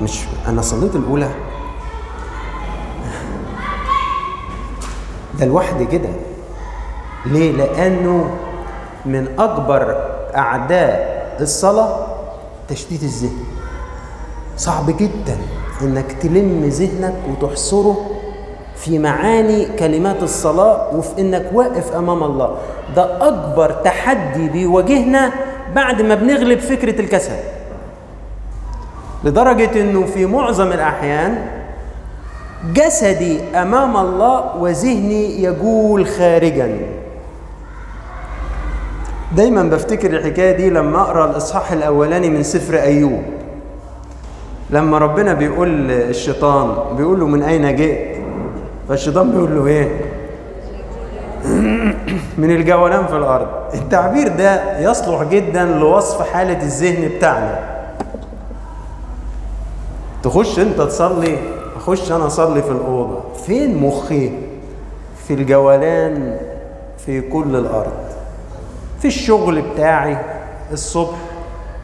مش أنا صليت الأولى. ده لوحدي كده. ليه؟ لأنه من أكبر أعداء الصلاة تشتيت الذهن. صعب جدا إنك تلم ذهنك وتحصره في معاني كلمات الصلاة وفي إنك واقف أمام الله. ده أكبر تحدي بيواجهنا بعد ما بنغلب فكرة الكسل. لدرجة إنه في معظم الأحيان جسدي أمام الله وذهني يجول خارجا. دايما بفتكر الحكاية دي لما أقرأ الإصحاح الأولاني من سفر أيوب. لما ربنا بيقول الشيطان بيقول له من أين جئت؟ فالشيطان بيقول له إيه؟ [clears throat] من الجولان في الأرض. التعبير ده يصلح جدا لوصف حالة الذهن بتاعنا. تخش انت تصلي اخش أنا اصلي في الأوضة. فين مخي؟ في الجولان في كل الأرض. في الشغل بتاعي الصبح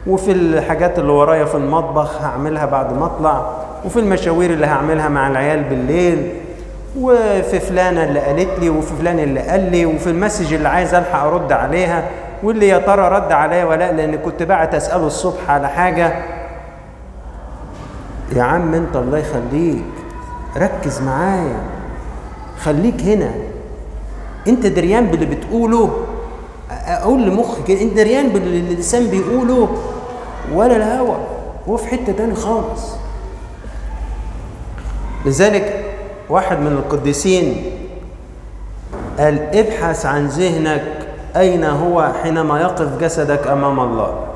وفي الحاجات اللي ورايا في المطبخ هعملها بعد ما اطلع وفي المشاوير اللي هعملها مع العيال بالليل وفي فلانة اللي قالت لي وفي فلان اللي قال لي وفي المسج اللي عايز ألحق أرد عليها واللي يا ترى رد عليا ولا لأن كنت بعت أسأله الصبح على حاجة. يا عم انت الله يخليك. ركز معايا. خليك هنا. انت دريان باللي بتقوله. أقول لمخك انت دريان باللي اللسان بيقوله. ولا الهوى هو في حتة تاني خالص. لذلك واحد من القديسين قال ابحث عن ذهنك أين هو حينما يقف جسدك أمام الله.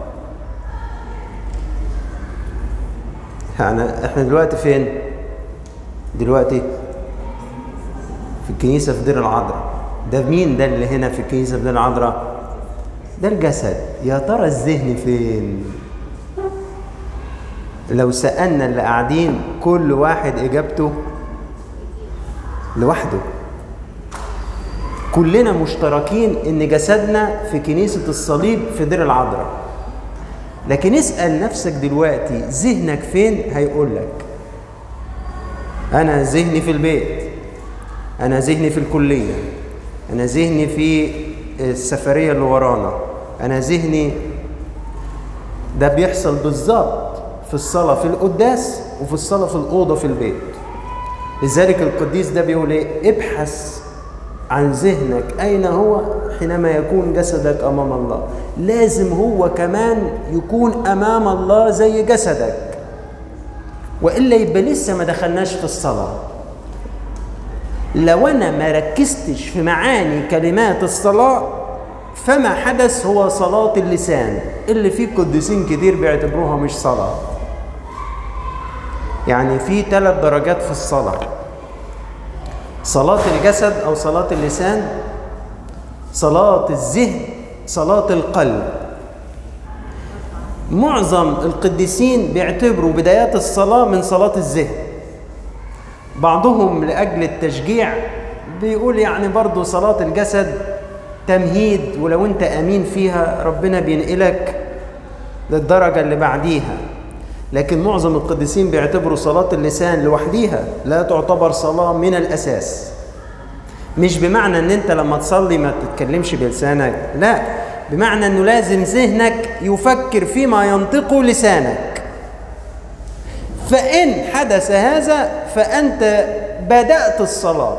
يعني إحنا دلوقتي فين؟ دلوقتي في الكنيسة في دير العذراء. ده مين ده اللي هنا في الكنيسة في دير العذراء؟ ده الجسد. يا ترى الذهن فين؟ لو سألنا اللي قاعدين كل واحد إجابته لوحده. كلنا مشتركين إن جسدنا في كنيسة الصليب في دير العذراء. لكن اسأل نفسك دلوقتي ذهنك فين؟ هيقول لك. أنا ذهني في البيت. أنا ذهني في الكلية. أنا ذهني في السفرية اللي ورانا. أنا ذهني ده بيحصل بالظبط في الصلاة في القداس وفي الصلاة في الأوضة في البيت. لذلك القديس ده بيقول إيه؟ ابحث عن ذهنك أين هو؟ حينما يكون جسدك أمام الله. لازم هو كمان يكون أمام الله زي جسدك. وإلا يبقى لسه ما دخلناش في الصلاة. لو أنا ما ركزتش في معاني كلمات الصلاة فما حدث هو صلاة اللسان. اللي فيه قديسين كتير بيعتبروها مش صلاة. يعني في ثلاث درجات في الصلاة. صلاة الجسد أو صلاة اللسان صلاة الذهن صلاة القلب. معظم القديسين بيعتبروا بدايات الصلاة من صلاة الذهن. بعضهم لأجل التشجيع بيقول يعني برضو صلاة الجسد تمهيد ولو أنت أمين فيها ربنا بينقلك للدرجة اللي بعديها. لكن معظم القديسين بيعتبروا صلاة اللسان لوحديها لا تعتبر صلاة من الأساس. مش بمعنى إن أنت لما تصلي ما تتكلمش بلسانك لا بمعنى إنه لازم ذهنك يفكر فيما ينطقه لسانك. فإن حدث هذا فأنت بدأت الصلاة.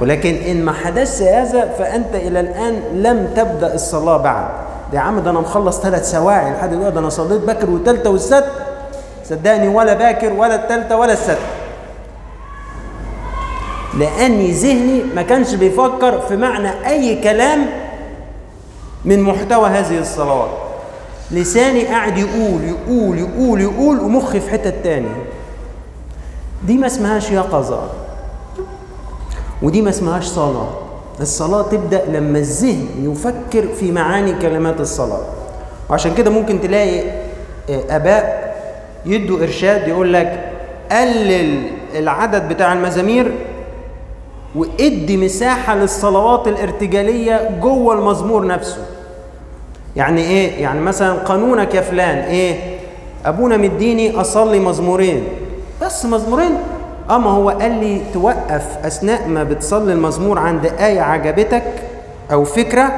ولكن إن ما حدث هذا فأنت إلى الآن لم تبدأ الصلاة بعد. ده يا عم ده أنا مخلص ثلاث سواعي لحد دلوقتي أنا صليت باكر والتالتة والست صدقني ولا باكر ولا التالتة ولا الست. لأني ذهني ما كانش بيفكر في معنى أي كلام من محتوى هذه الصلوات. لساني قاعد يقول يقول يقول يقول ومخي في حتة تاني دي ما اسمهاش يقظة ودي ما اسمهاش صلاة. الصلاة تبدأ لما الذهن يفكر في معاني كلمات الصلاة. وعشان كده ممكن تلاقي آباء يدوا إرشاد يقول لك قلل العدد بتاع المزامير وادي مساحة للصلوات الارتجالية جوه المزمور نفسه. يعني إيه؟ يعني مثلا قانونك يا فلان إيه؟ أبونا مديني أصلي مزمورين. بس مزمورين؟ اما هو قال لي توقف أثناء ما بتصلي المزمور عند آية عجبتك أو فكرة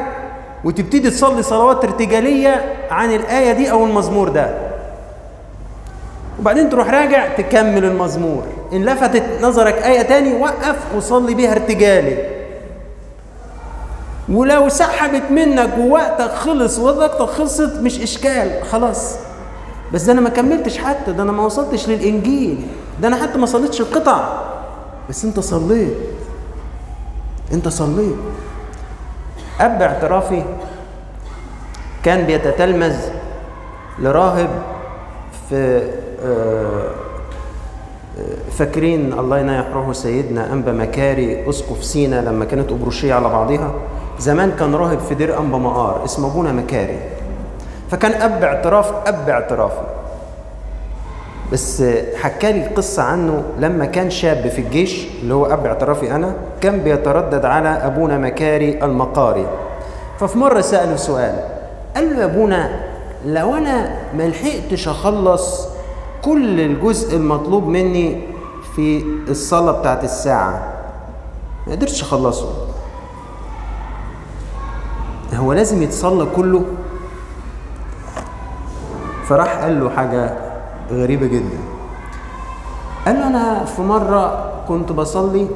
وتبتدي تصلي صلوات ارتجالية عن الآية دي أو المزمور ده. وبعدين تروح راجع تكمل المزمور. إن لفتت نظرك آية تاني وقف وصلي بيها ارتجالي. ولو سحبت منك ووقتك خلص ووقتك خلصت مش إشكال. خلاص. بس ده أنا ما كملتش حتى ده أنا ما وصلتش للإنجيل. ده أنا حتى ما صليتش القطع. بس أنت صليت. أنت صليت. أب اعترافي كان بيتتلمذ لراهب في فاكرين الله ينايح روحه سيدنا أنبا مكاري أسقف سينا لما كانت أبروشية على بعضها؟ زمان كان راهب في دير أنبا مقار اسمه أبونا مكاري. فكان أب اعتراف أب اعترافي بس حكى لي القصة عنه لما كان شاب في الجيش اللي هو أب اعترافي أنا كان بيتردد على أبونا مكاري المقاري. ففي مرة سأله سؤال قال له أبونا لو أنا ما لحقتش أخلص كل الجزء المطلوب مني في الصلاة بتاعت الساعة. ما قدرتش أخلصه. هو لازم يتصلى كله؟ فراح قال له حاجة غريبة جدا. قال له أنا في مرة كنت بصلي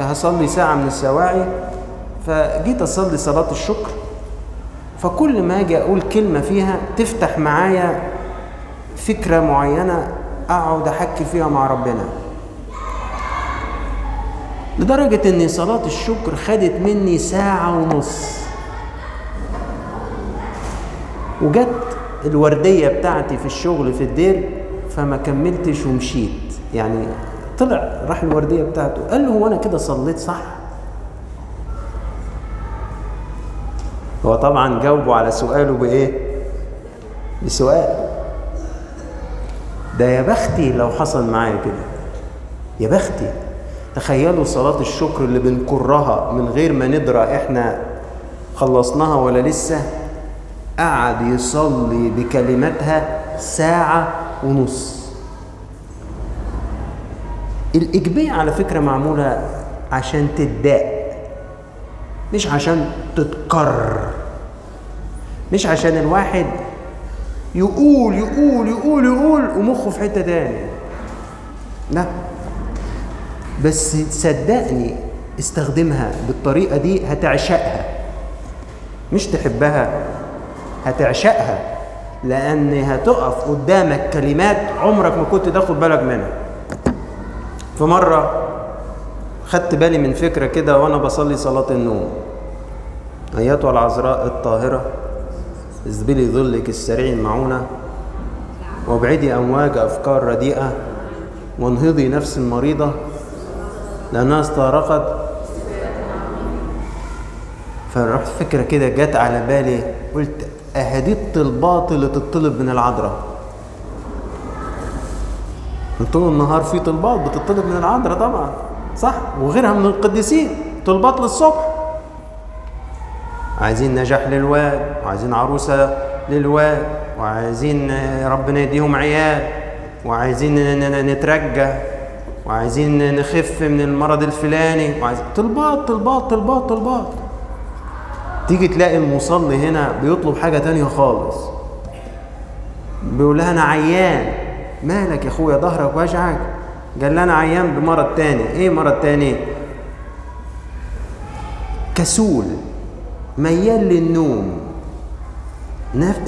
هصلي ساعة من السواعي فجيت أصلي صلاة الشكر فكل ما أجي أقول كلمة فيها تفتح معايا فكرة معينة أقعد أحكي فيها مع ربنا. لدرجة إن صلاة الشكر خدت مني ساعة ونص. وجت الوردية بتاعتي في الشغل في الدير فما كملتش ومشيت. يعني طلع راح الوردية بتاعته قال له هو أنا كده صليت صح؟ هو طبعا جاوبه على سؤاله بإيه؟ بسؤال. ده يا بختي لو حصل معايا كده. يا بختي تخيلوا صلاة الشكر اللي بنكرها من غير ما ندرى إحنا خلصناها ولا لسه. قعد يصلي بكلماتها ساعة ونص. الإجبية على فكرة معمولة عشان تتداء مش عشان تتكرر مش عشان الواحد يقول يقول يقول يقول ومخه في حتة تاني لا. بس صدقني استخدمها بالطريقة دي هتعشقها. مش تحبها هتعشقها. لأن هتقف قدامك كلمات عمرك ما كنت تاخد بالك منها. في مرة خدت بالي من فكرة كده وأنا بصلي صلاة النوم. أيتها العذراء الطاهرة. اذبلي ظلك السريع المعونة وابعدي أمواج أفكار رديئة وانهضي نفس مريضة لأنها استغرقت فرحت فكرة كده جت على بالي قلت اهدي الطلبات اللي تطلب من العذراء. طول النهار في طلبات بتطلب من العذراء طبعا صح؟ وغيرها من القديسين طلبات للصبح. عايزين نجاح للواد وعايزين عروسة للواد وعايزين ربنا يديهم عيال وعايزين نترجى وعايزين نخف من المرض الفلاني وعايزين طلبات طلبات طلبات طلبات. تيجي تلاقي المصلي هنا بيطلب حاجة تانية خالص. بيقول لها أنا عيان. مالك يا أخويا؟ ظهرك وجعك. قال لي أنا عيان بمرض تاني. إيه مرض تاني؟ كسول. ميال للنوم.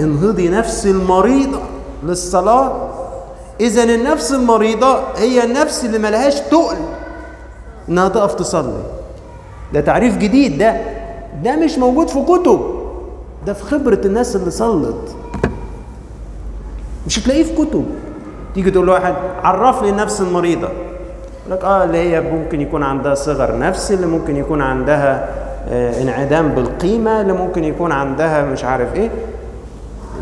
انهضي نفس المريضة للصلاة. إذا النفس المريضة هي النفس اللي ملهاش تقل. إنها تقف تصلي. ده تعريف جديد ده. ده مش موجود في كتب. ده في خبرة الناس اللي صلت. مش هتلاقيه في كتب. تيجي تقول لواحد عرف لي النفس المريضة. يقول لك آه اللي هي ممكن يكون عندها صغر نفس اللي ممكن يكون عندها انعدام بالقيمة اللي ممكن يكون عندها مش عارف إيه.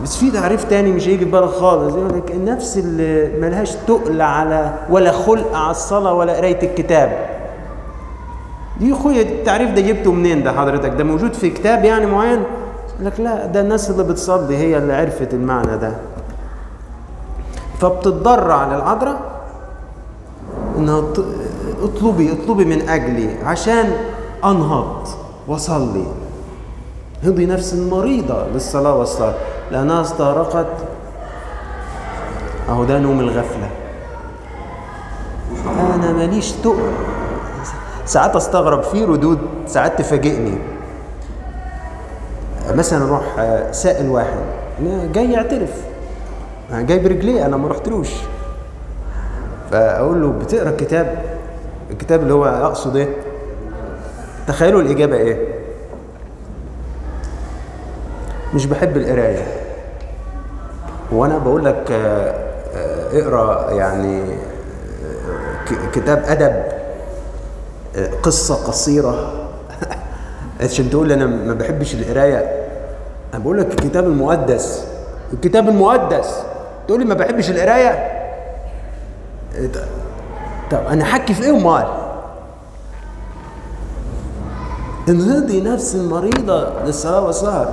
بس في تعريف تاني مش هيجي في بالك خالص. يقول لك النفس اللي ملهاش تقل على ولا خلق على الصلاة ولا قراية الكتاب. دي أخويا التعريف ده جبته منين ده حضرتك؟ ده موجود في كتاب يعني معين؟ لك لا ده الناس اللي بتصلي هي اللي عرفت المعنى ده. فبتتضرع للعذراء إنها اطلبي اطلبي من أجلي عشان أنهض. واصلي هضي نفس المريضة للصلاة والصلاة. لأنها استغرقت أهو ده نوم الغفلة. أنا ماليش تقل. ساعات أستغرب في ردود ساعات تفاجئني. مثلا أروح سائل واحد. جاي يعترف. جاي برجليه أنا ما رحتلوش. فأقول له بتقرأ الكتاب؟ الكتاب اللي هو اقصد إيه؟ تخيلوا الإجابة إيه؟ مش بحب القراية. وأنا بقول لك اقرأ يعني كتاب أدب قصة قصيرة. [laughs] عشان تقول أنا ما بحبش القراية. أنا بقول لك الكتاب المقدس. الكتاب المقدس. تقول لي ما بحبش القراية؟ طب أنا حكي في إيه امال انهضي نفس المريضة للصلاة والسهر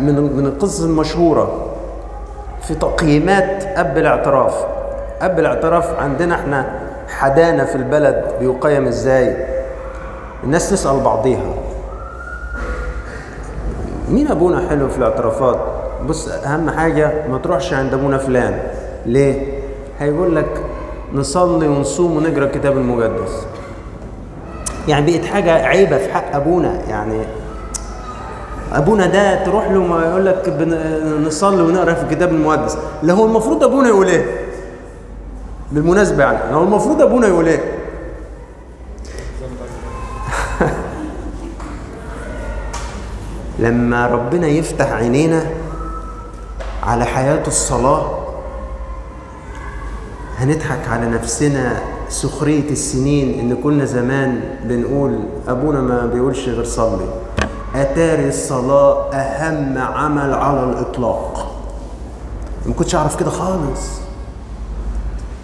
من من القصص المشهورة في تقييمات أب الاعتراف. أب الاعتراف عندنا إحنا حدانا في البلد بيقيم إزاي؟ الناس تسأل بعضيها. مين أبونا حلو في الاعترافات؟ بص أهم حاجة ما تروحش عند أبونا فلان. ليه؟ هيقول لك نصلي ونصوم ونقرأ الكتاب المقدس. يعني بقت حاجة عيبة في حق أبونا. يعني أبونا ده تروح له ما يقول لك نصلي ونقرأ في الكتاب المقدس. لا هو المفروض أبونا يقول إيه؟ بالمناسبة يعني. هو المفروض أبونا يقول إيه؟ [laughs] لما ربنا يفتح عينينا على حياة الصلاة هنضحك على نفسنا. سخرية السنين إن كنا زمان بنقول أبونا ما بيقولش غير صلي. أتاري الصلاة أهم عمل على الإطلاق. ما كنتش أعرف كده خالص.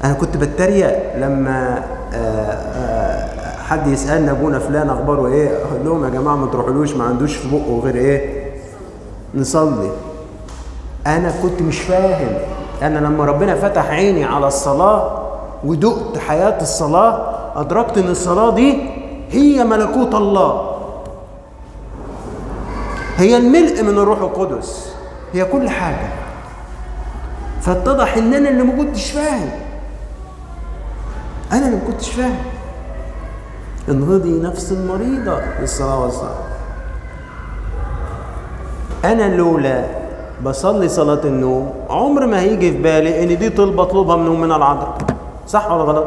أنا كنت بتريق لما آآ آآ حد يسألني أبونا فلان أخباره إيه؟ أقول لهم يا جماعة ما تروحولوش ما عندوش في بقه غير إيه؟ نصلي. أنا كنت مش فاهم. أنا لما ربنا فتح عيني على الصلاة ودقت حياة الصلاة أدركت إن الصلاة دي هي ملكوت الله. هي الملء من الروح القدس. هي كل حاجة. فاتضح إن أنا اللي ما كنتش فاهم. أنا اللي ما كنتش فاهم. انهضي نفس المريضة للصلاة والصلاة. أنا لولا بصلي صلاة النوم عمر ما هيجي في بالي إن دي طلبة أطلبها من من العذراء. صح ولا غلط؟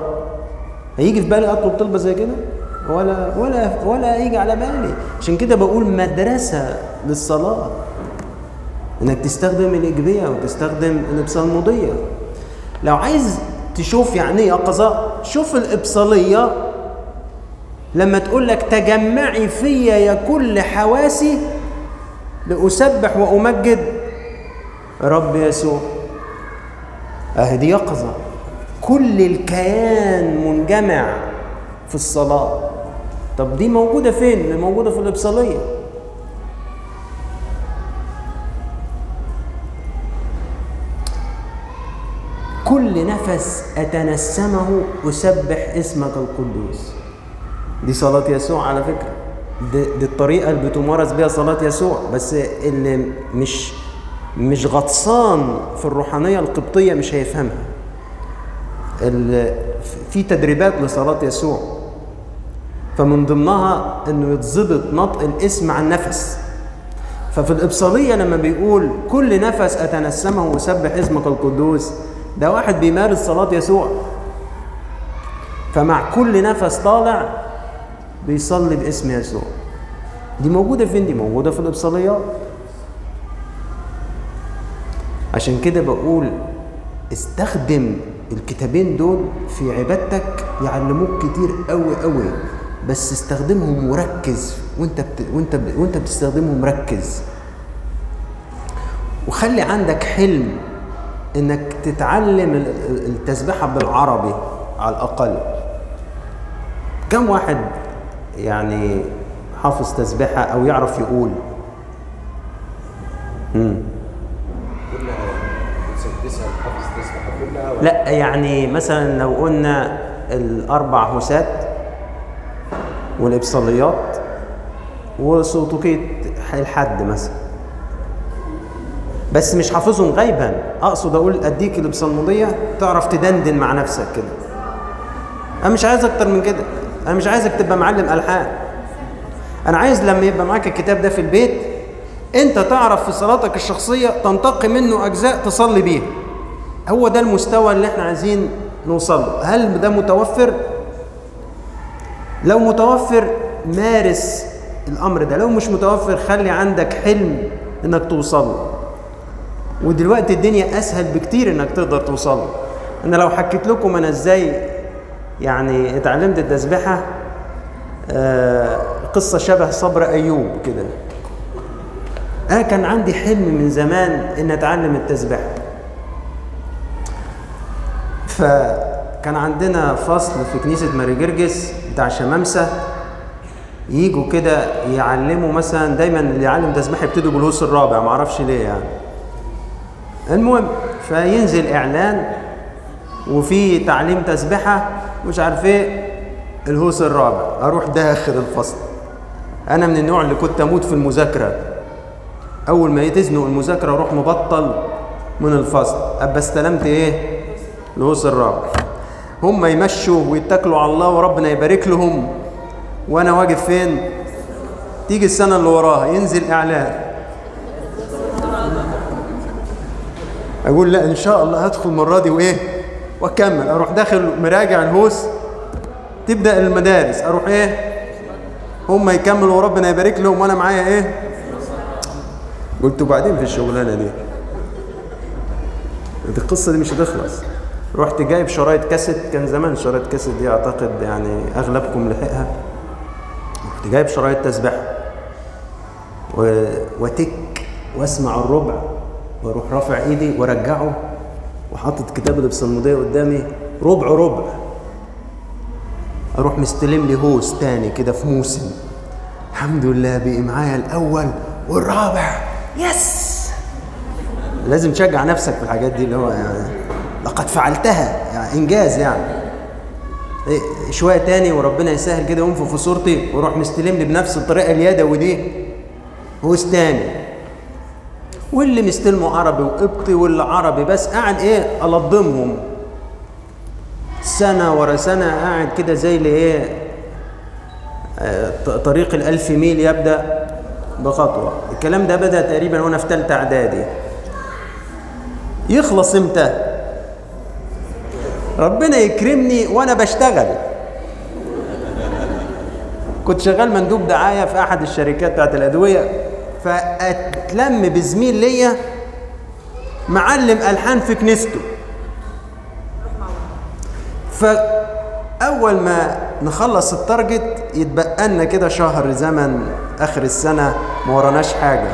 هيجي في بالي أطلب طلبة زي كده؟ ولا ولا ولا هيجي على بالي. عشان كده بقول مدرسة للصلاة. إنك تستخدم الإيجابية وتستخدم الإبصالمودية لو عايز تشوف يعني إيه قضاء شوف الإبصالية. لما تقول لك تجمعي فيا يا كل حواسي لأسبح وأمجد. رب يسوع أهي دي يقظة كل الكيان منجمع في الصلاة. طب دي موجودة فين؟ موجودة في الإبصالية كل نفس أتنسمه أسبح اسمك القدوس. دي صلاة يسوع على فكرة. دي الطريقة اللي بتمارس بيها صلاة يسوع. بس اللي مش مش غطسان في الروحانية القبطية مش هيفهمها. في تدريبات لصلاة يسوع. فمن ضمنها إنه يتظبط نطق الاسم عن نفس. ففي الإبصالية لما بيقول كل نفس أتنسمه وسبح اسمك القدوس ده واحد بيمارس صلاة يسوع. فمع كل نفس طالع بيصلي باسم يسوع. دي موجودة فين؟ دي موجودة في الإبصاليات عشان كده بقول استخدم الكتابين دول في عبادتك يعلموك كتير قوي قوي بس استخدمهم مركز وانت بت... وانت ب... وانت بتستخدمهم مركز وخلي عندك حلم إنك تتعلم التسبيحه بالعربي على الأقل. كم واحد يعني حافظ تسبيحة أو يعرف يقول؟ امم لا يعني مثلا لو قلنا الأربع هوسات والإبصاليات وسوطوكية الحد مثلا. بس مش حافظهم غيبا أقصد أقول أديك الابصالموديه تعرف تدندن مع نفسك كده. أنا مش عايز أكتر من كده. أنا مش عايزك تبقى معلم ألحان. أنا عايز لما يبقى معاك الكتاب ده في البيت أنت تعرف في صلاتك الشخصية تنتقي منه أجزاء تصلي بيها. هو ده المستوى اللي إحنا عايزين نوصل له. هل ده متوفر؟ لو متوفر مارس الأمر ده. لو مش متوفر خلي عندك حلم إنك توصل له. ودلوقتي الدنيا أسهل بكتير إنك تقدر توصل له. أنا لو حكيت لكم أنا إزاي يعني اتعلمت التسبيحة آه قصة شبه صبر أيوب كده. أنا كان عندي حلم من زمان إن أتعلم التسبيحة. فكان عندنا فصل في كنيسة ماري جرجس بتاع شمامسة. يجوا كده يعلموا مثلا دايما اللي يعلم تسبيح يبتدوا بالهوس الرابع ما أعرفش ليه يعني. المهم فينزل إعلان وفي تعليم تسبيحة مش عارف إيه الهوس الرابع. أروح داخل الفصل. أنا من النوع اللي كنت أموت في المذاكرة. أول ما تزنق المذاكرة أروح مبطل من الفصل. أبقى استلمت إيه؟ الهوس الرابع هم يمشوا ويتكلوا على الله وربنا يبارك لهم. وأنا واقف فين؟ تيجي السنة اللي وراها. ينزل إعلان. أقول لا إن شاء الله هدخل المرة دي وإيه؟ وأكمل. أروح داخل مراجع الهوس. تبدأ المدارس. أروح إيه؟ هم يكملوا وربنا يبارك لهم. وأنا معايا إيه؟ قلت وبعدين في الشغلانة دي. القصة دي مش هتخلص. رحت جايب شرايط كاسيت. كان زمان شرايط كاسيت دي أعتقد يعني أغلبكم لحقها. رحت جايب شرايط تسبيح و... وتك وأسمع الربع وأروح رافع إيدي وأرجعه وحاطط كتاب الابصالموديه قدامي ربع ربع. أروح مستلم لي هوس تاني كده في موسم. الحمد لله بقي معايا الأول والرابع. يس! لازم تشجع نفسك في الحاجات دي اللي هو يعني لقد فعلتها. يعني إنجاز يعني. إيه شوية تاني وربنا يسهل كده ينفخ في صورتي وأروح مستلم لي بنفس الطريقة اليدوي دي هوس تاني؟ واللي مستلمه عربي وقبطي واللي عربي بس قاعد إيه ألضمهم. سنة ورا سنة قاعد كده زي اللي إيه طريق الألف ميل يبدأ بخطوة. الكلام ده بدأ تقريبا وأنا في تالتة إعدادي. يخلص إمتى؟ ربنا يكرمني وأنا بشتغل. كنت شغال مندوب دعاية في أحد الشركات بتاعت الأدوية فأتلم بزميل ليا معلم ألحان في كنيسته. فأول ما نخلص التارجت يتبقى لنا كده شهر زمن آخر السنة ما وراناش حاجة.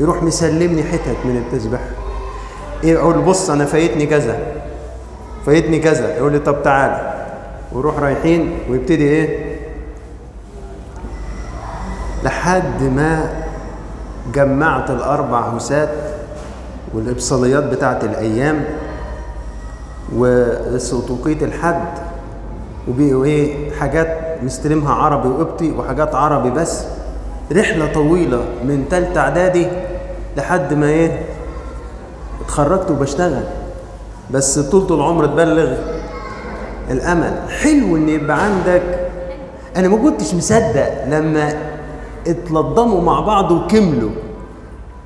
يروح مسلمني حتت من التسبيح. له بص أنا فايتني كذا. فايتني كذا يقول لي طب تعالى ويروح رايحين ويبتدي إيه؟ لحد ما جمعت الأربع هسات والإبصاليات بتاعت الأيام وسطوقية الحد. وبقوا إيه حاجات مستلمها عربي وقبطي وحاجات عربي بس. رحلة طويلة من تالتة إعدادي لحد ما إيه؟ اتخرجت وبشتغل. بس طولة العمر تبلغ. الأمل. حلو ان يبقى عندك. أنا ما كنتش مصدق لما اتلضموا مع بعض وكملوا.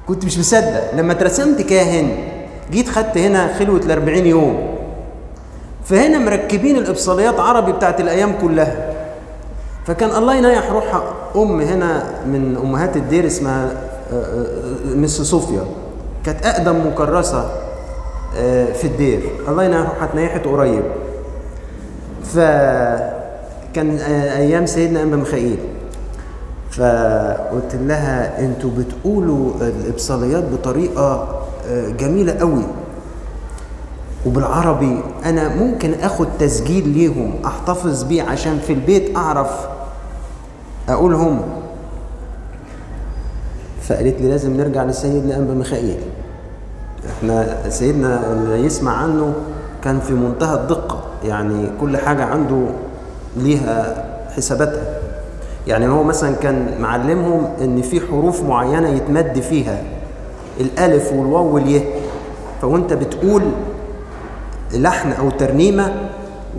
كنت مش مصدق. لما اترسمت كاهن جيت خدت هنا خلوة الأربعين يوم. فهنا مركبين الإبصاليات عربي بتاعت الأيام كلها. فكان الله ينيح روحها أم هنا من أمهات الدير اسمها مس صوفيا. كانت أقدم مكرسة. في الدير. الله ينيح روحها اتنيحت قريب. فكان أيام سيدنا أنبا ميخائيل فقلت لها أنتوا بتقولوا الإبصاليات بطريقة جميلة قوي وبالعربي أنا ممكن آخد تسجيل ليهم أحتفظ بيه عشان في البيت أعرف أقولهم. فقالت لي لازم نرجع لسيدنا انبا ميخائيل إحنا سيدنا اللي يسمع عنه كان في منتهى الدقة. يعني كل حاجة عنده ليها حساباتها. يعني هو مثلا كان معلمهم إن في حروف معينة يتمد فيها. الألف والواو والياء. فوانت بتقول لحن أو ترنيمة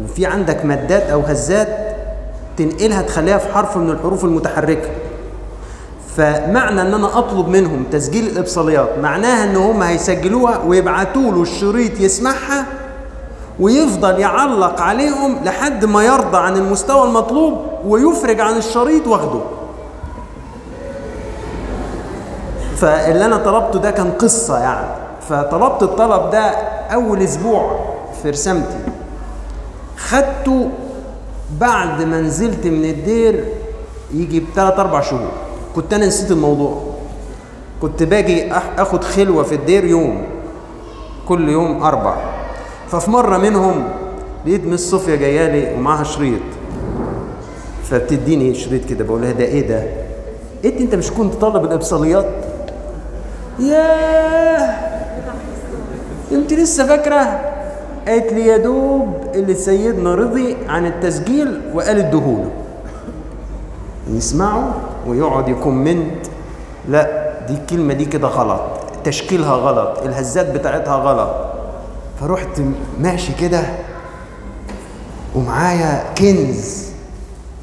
وفي عندك مدات أو هزات تنقلها تخليها في حرف من الحروف المتحركة. فمعنى إن أنا أطلب منهم تسجيل الإبصاليات معناها إن هم هيسجلوها ويبعتوا له الشريط يسمعها ويفضل يعلق عليهم لحد ما يرضى عن المستوى المطلوب ويفرج عن الشريط واخده. فاللي أنا طلبته ده كان قصة يعني. فطلبت الطلب ده أول أسبوع في رسامتي. خدته بعد ما نزلت من الدير يجي بثلاث أربع شهور. كنت أنا نسيت الموضوع كنت باجي آخد خلوة في الدير يوم كل يوم أربع ففي مرة منهم لقيت مس صوفيا جاية لي ومعاها شريط فبتديني شريط كده بقول لها ده إيه ده؟ انت أنت مش كنت طالب الإبصاليات؟ ياه أنت لسه فاكرة؟ قالت لي يا دوب اللي سيدنا رضي عن التسجيل وقال ادهوله يسمعوا ويقعد يكومنت لا دي الكلمة دي كده غلط. تشكيلها غلط الهزات بتاعتها غلط. فرحت ماشي كده ومعايا كنز.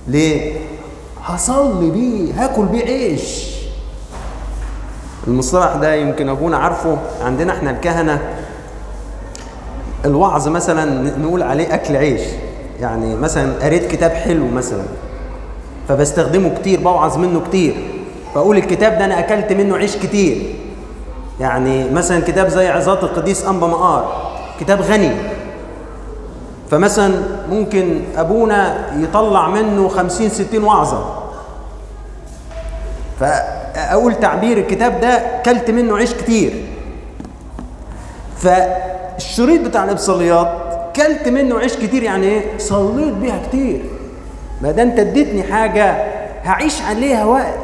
ليه؟ هصلي بيه هاكل بيه عيش. المصطلح ده يمكن اكون عارفه. عندنا إحنا الكهنة. الوعظ مثلا نقول عليه أكل عيش. يعني مثلا قريت كتاب حلو مثلا. فبستخدمه كتير بوعظ منه كتير. فأقول الكتاب ده أنا أكلت منه عيش كتير. يعني مثلا كتاب زي عظات القديس انبا مقار كتاب غني. فمثلا ممكن أبونا يطلع منه خمسين ستين وعظة. فأقول تعبير الكتاب ده كلت منه عيش كتير. فالشريط بتاع الإبصاليات كلت منه عيش كتير يعني إيه؟ صليت بيها كتير. ما ده انت اديتني حاجة هعيش عليها وقت.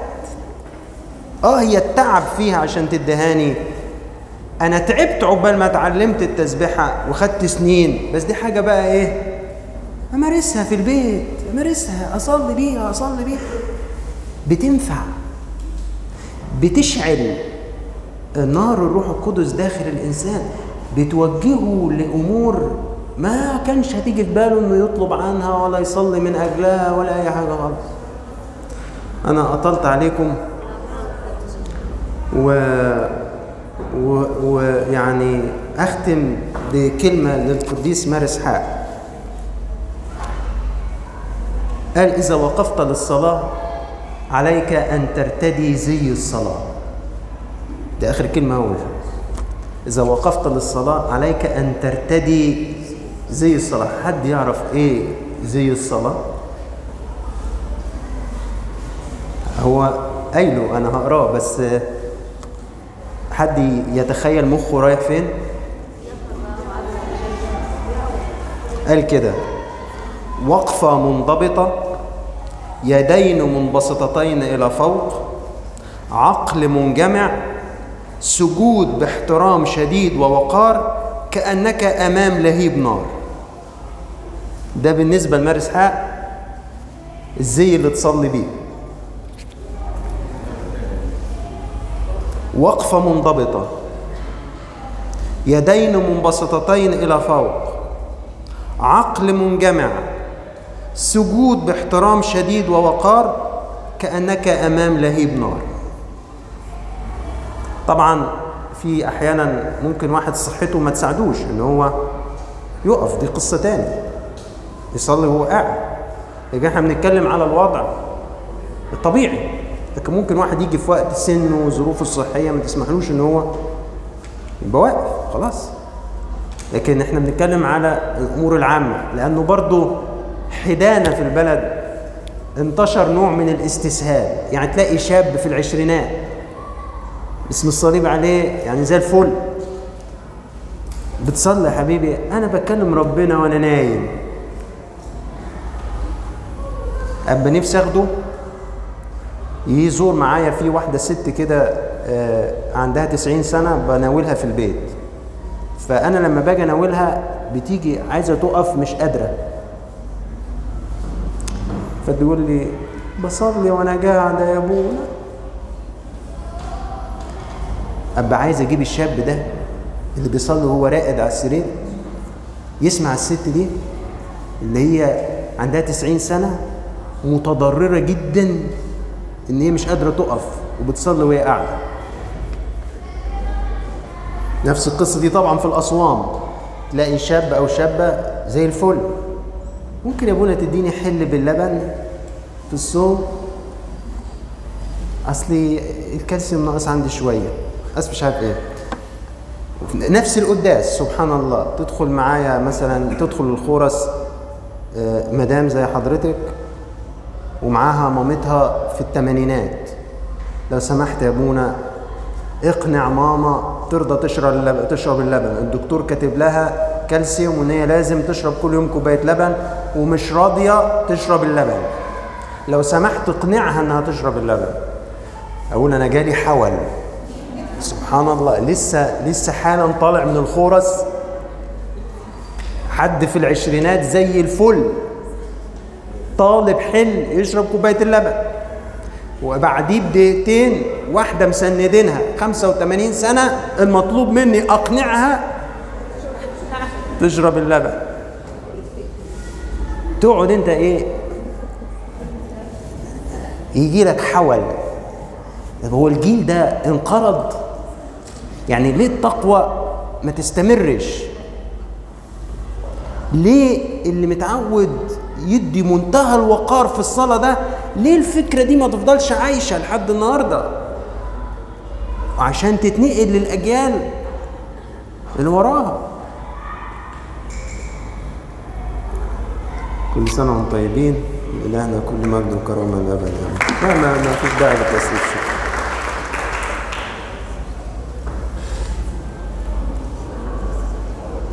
آه هي التعب فيها عشان تدهاني. أنا تعبت عقبال ما اتعلمت التسبيحة وخدت سنين بس دي حاجة بقى إيه؟ امارسها في البيت امارسها اصلي بيها اصلي بيها. بتنفع. بتشعل نار الروح القدس داخل الإنسان. بتوجهه لأمور ما كانش هتيجي في باله إنه يطلب عنها ولا يصلي من أجلها ولا أي حاجة خالص. أنا أطلت عليكم و ويعني أختم بكلمة للقديس مارس حاق. قال إذا وقفت للصلاة عليك أن ترتدي زي الصلاة. ده آخر كلمة هقولها إذا وقفت للصلاة عليك أن ترتدي زي الصلاة. حد يعرف إيه زي الصلاة؟ هو قايله أنا هقراه بس حد يتخيل مخه رايح فين؟ قال كده. وقفة منضبطة يدين منبسطتين إلى فوق عقل منجمع سجود باحترام شديد ووقار كأنك أمام لهيب نار. ده بالنسبة لمارس حق الزي اللي تصلي بيه. وقفة منضبطة. يدين منبسطتين إلى فوق. عقل منجمع. سجود باحترام شديد ووقار كأنك أمام لهيب نار. طبعا في أحيانا ممكن واحد صحته ما تساعدوش إن هو يقف دي قصة تاني يصلي وهو قاعد. لكن إحنا بنتكلم على الوضع الطبيعي. لكن ممكن واحد يجي في وقت سنه وظروفه الصحية ما تسمحلوش إن هو يبقى واقف خلاص. لكن إحنا بنتكلم على الأمور العامة. لأنه برضه حدانا في البلد انتشر نوع من الاستسهال. يعني تلاقي شاب في العشرينات اسم الصليب عليه يعني زي الفل. بتصلي يا حبيبي أنا بكلم ربنا وأنا نايم. أبقى نفسي أخده. يزور معايا في واحدة ست كده آه، عندها 90 سنة بناولها في البيت. فأنا لما باجي أناولها بتيجي عايزة تقف مش قادرة. فتقول لي بصلي وأنا قاعدة يا أبونا. أبقى عايز أجيب الشاب ده اللي بيصلي وهو راقد على السرير يسمع الست دي اللي هي عندها 90 سنة متضررة جدا إن هي مش قادرة تقف وبتصلي وهي قاعدة. نفس القصة دي طبعا في الاسوام تلاقي شاب أو شابة زي الفل. ممكن يا أبونا تديني حل باللبن في الصوم؟ اصلي الكالسيوم ناقص عندي شوية. بس مش عارف إيه. نفس القداس سبحان الله. تدخل معايا مثلا تدخل الخورس آه، مدام زي حضرتك. ومعاها مامتها في الثمانينات. لو سمحت يا أبونا اقنع ماما ترضى تشرب تشرب اللبن. الدكتور كاتب لها كالسيوم وإن هي لازم تشرب كل يوم كوباية لبن ومش راضية تشرب اللبن. لو سمحت اقنعها إنها تشرب اللبن. أقول أنا جالي حول. سبحان الله لسه لسه حالا طالع من الخورس. حد في العشرينات زي الفل. طالب حل يشرب كوباية اللبن. وبعديه بدقيقتين واحدة مسندينها 85 سنة المطلوب مني أقنعها تشرب اللبن. تقعد أنت إيه؟ يجي لك حول. هو الجيل ده انقرض؟ يعني ليه التقوى ما تستمرش؟ ليه اللي متعود يدي منتهى الوقار في الصلاة ده ليه الفكرة دي ما تفضلش عايشة لحد النهاردة؟ عشان تتنقل للأجيال اللي وراها. كل سنة وأنتم طيبين. لإلهنا كل مجد وكرامة الأبد ما ما ما فيش داعي شكرا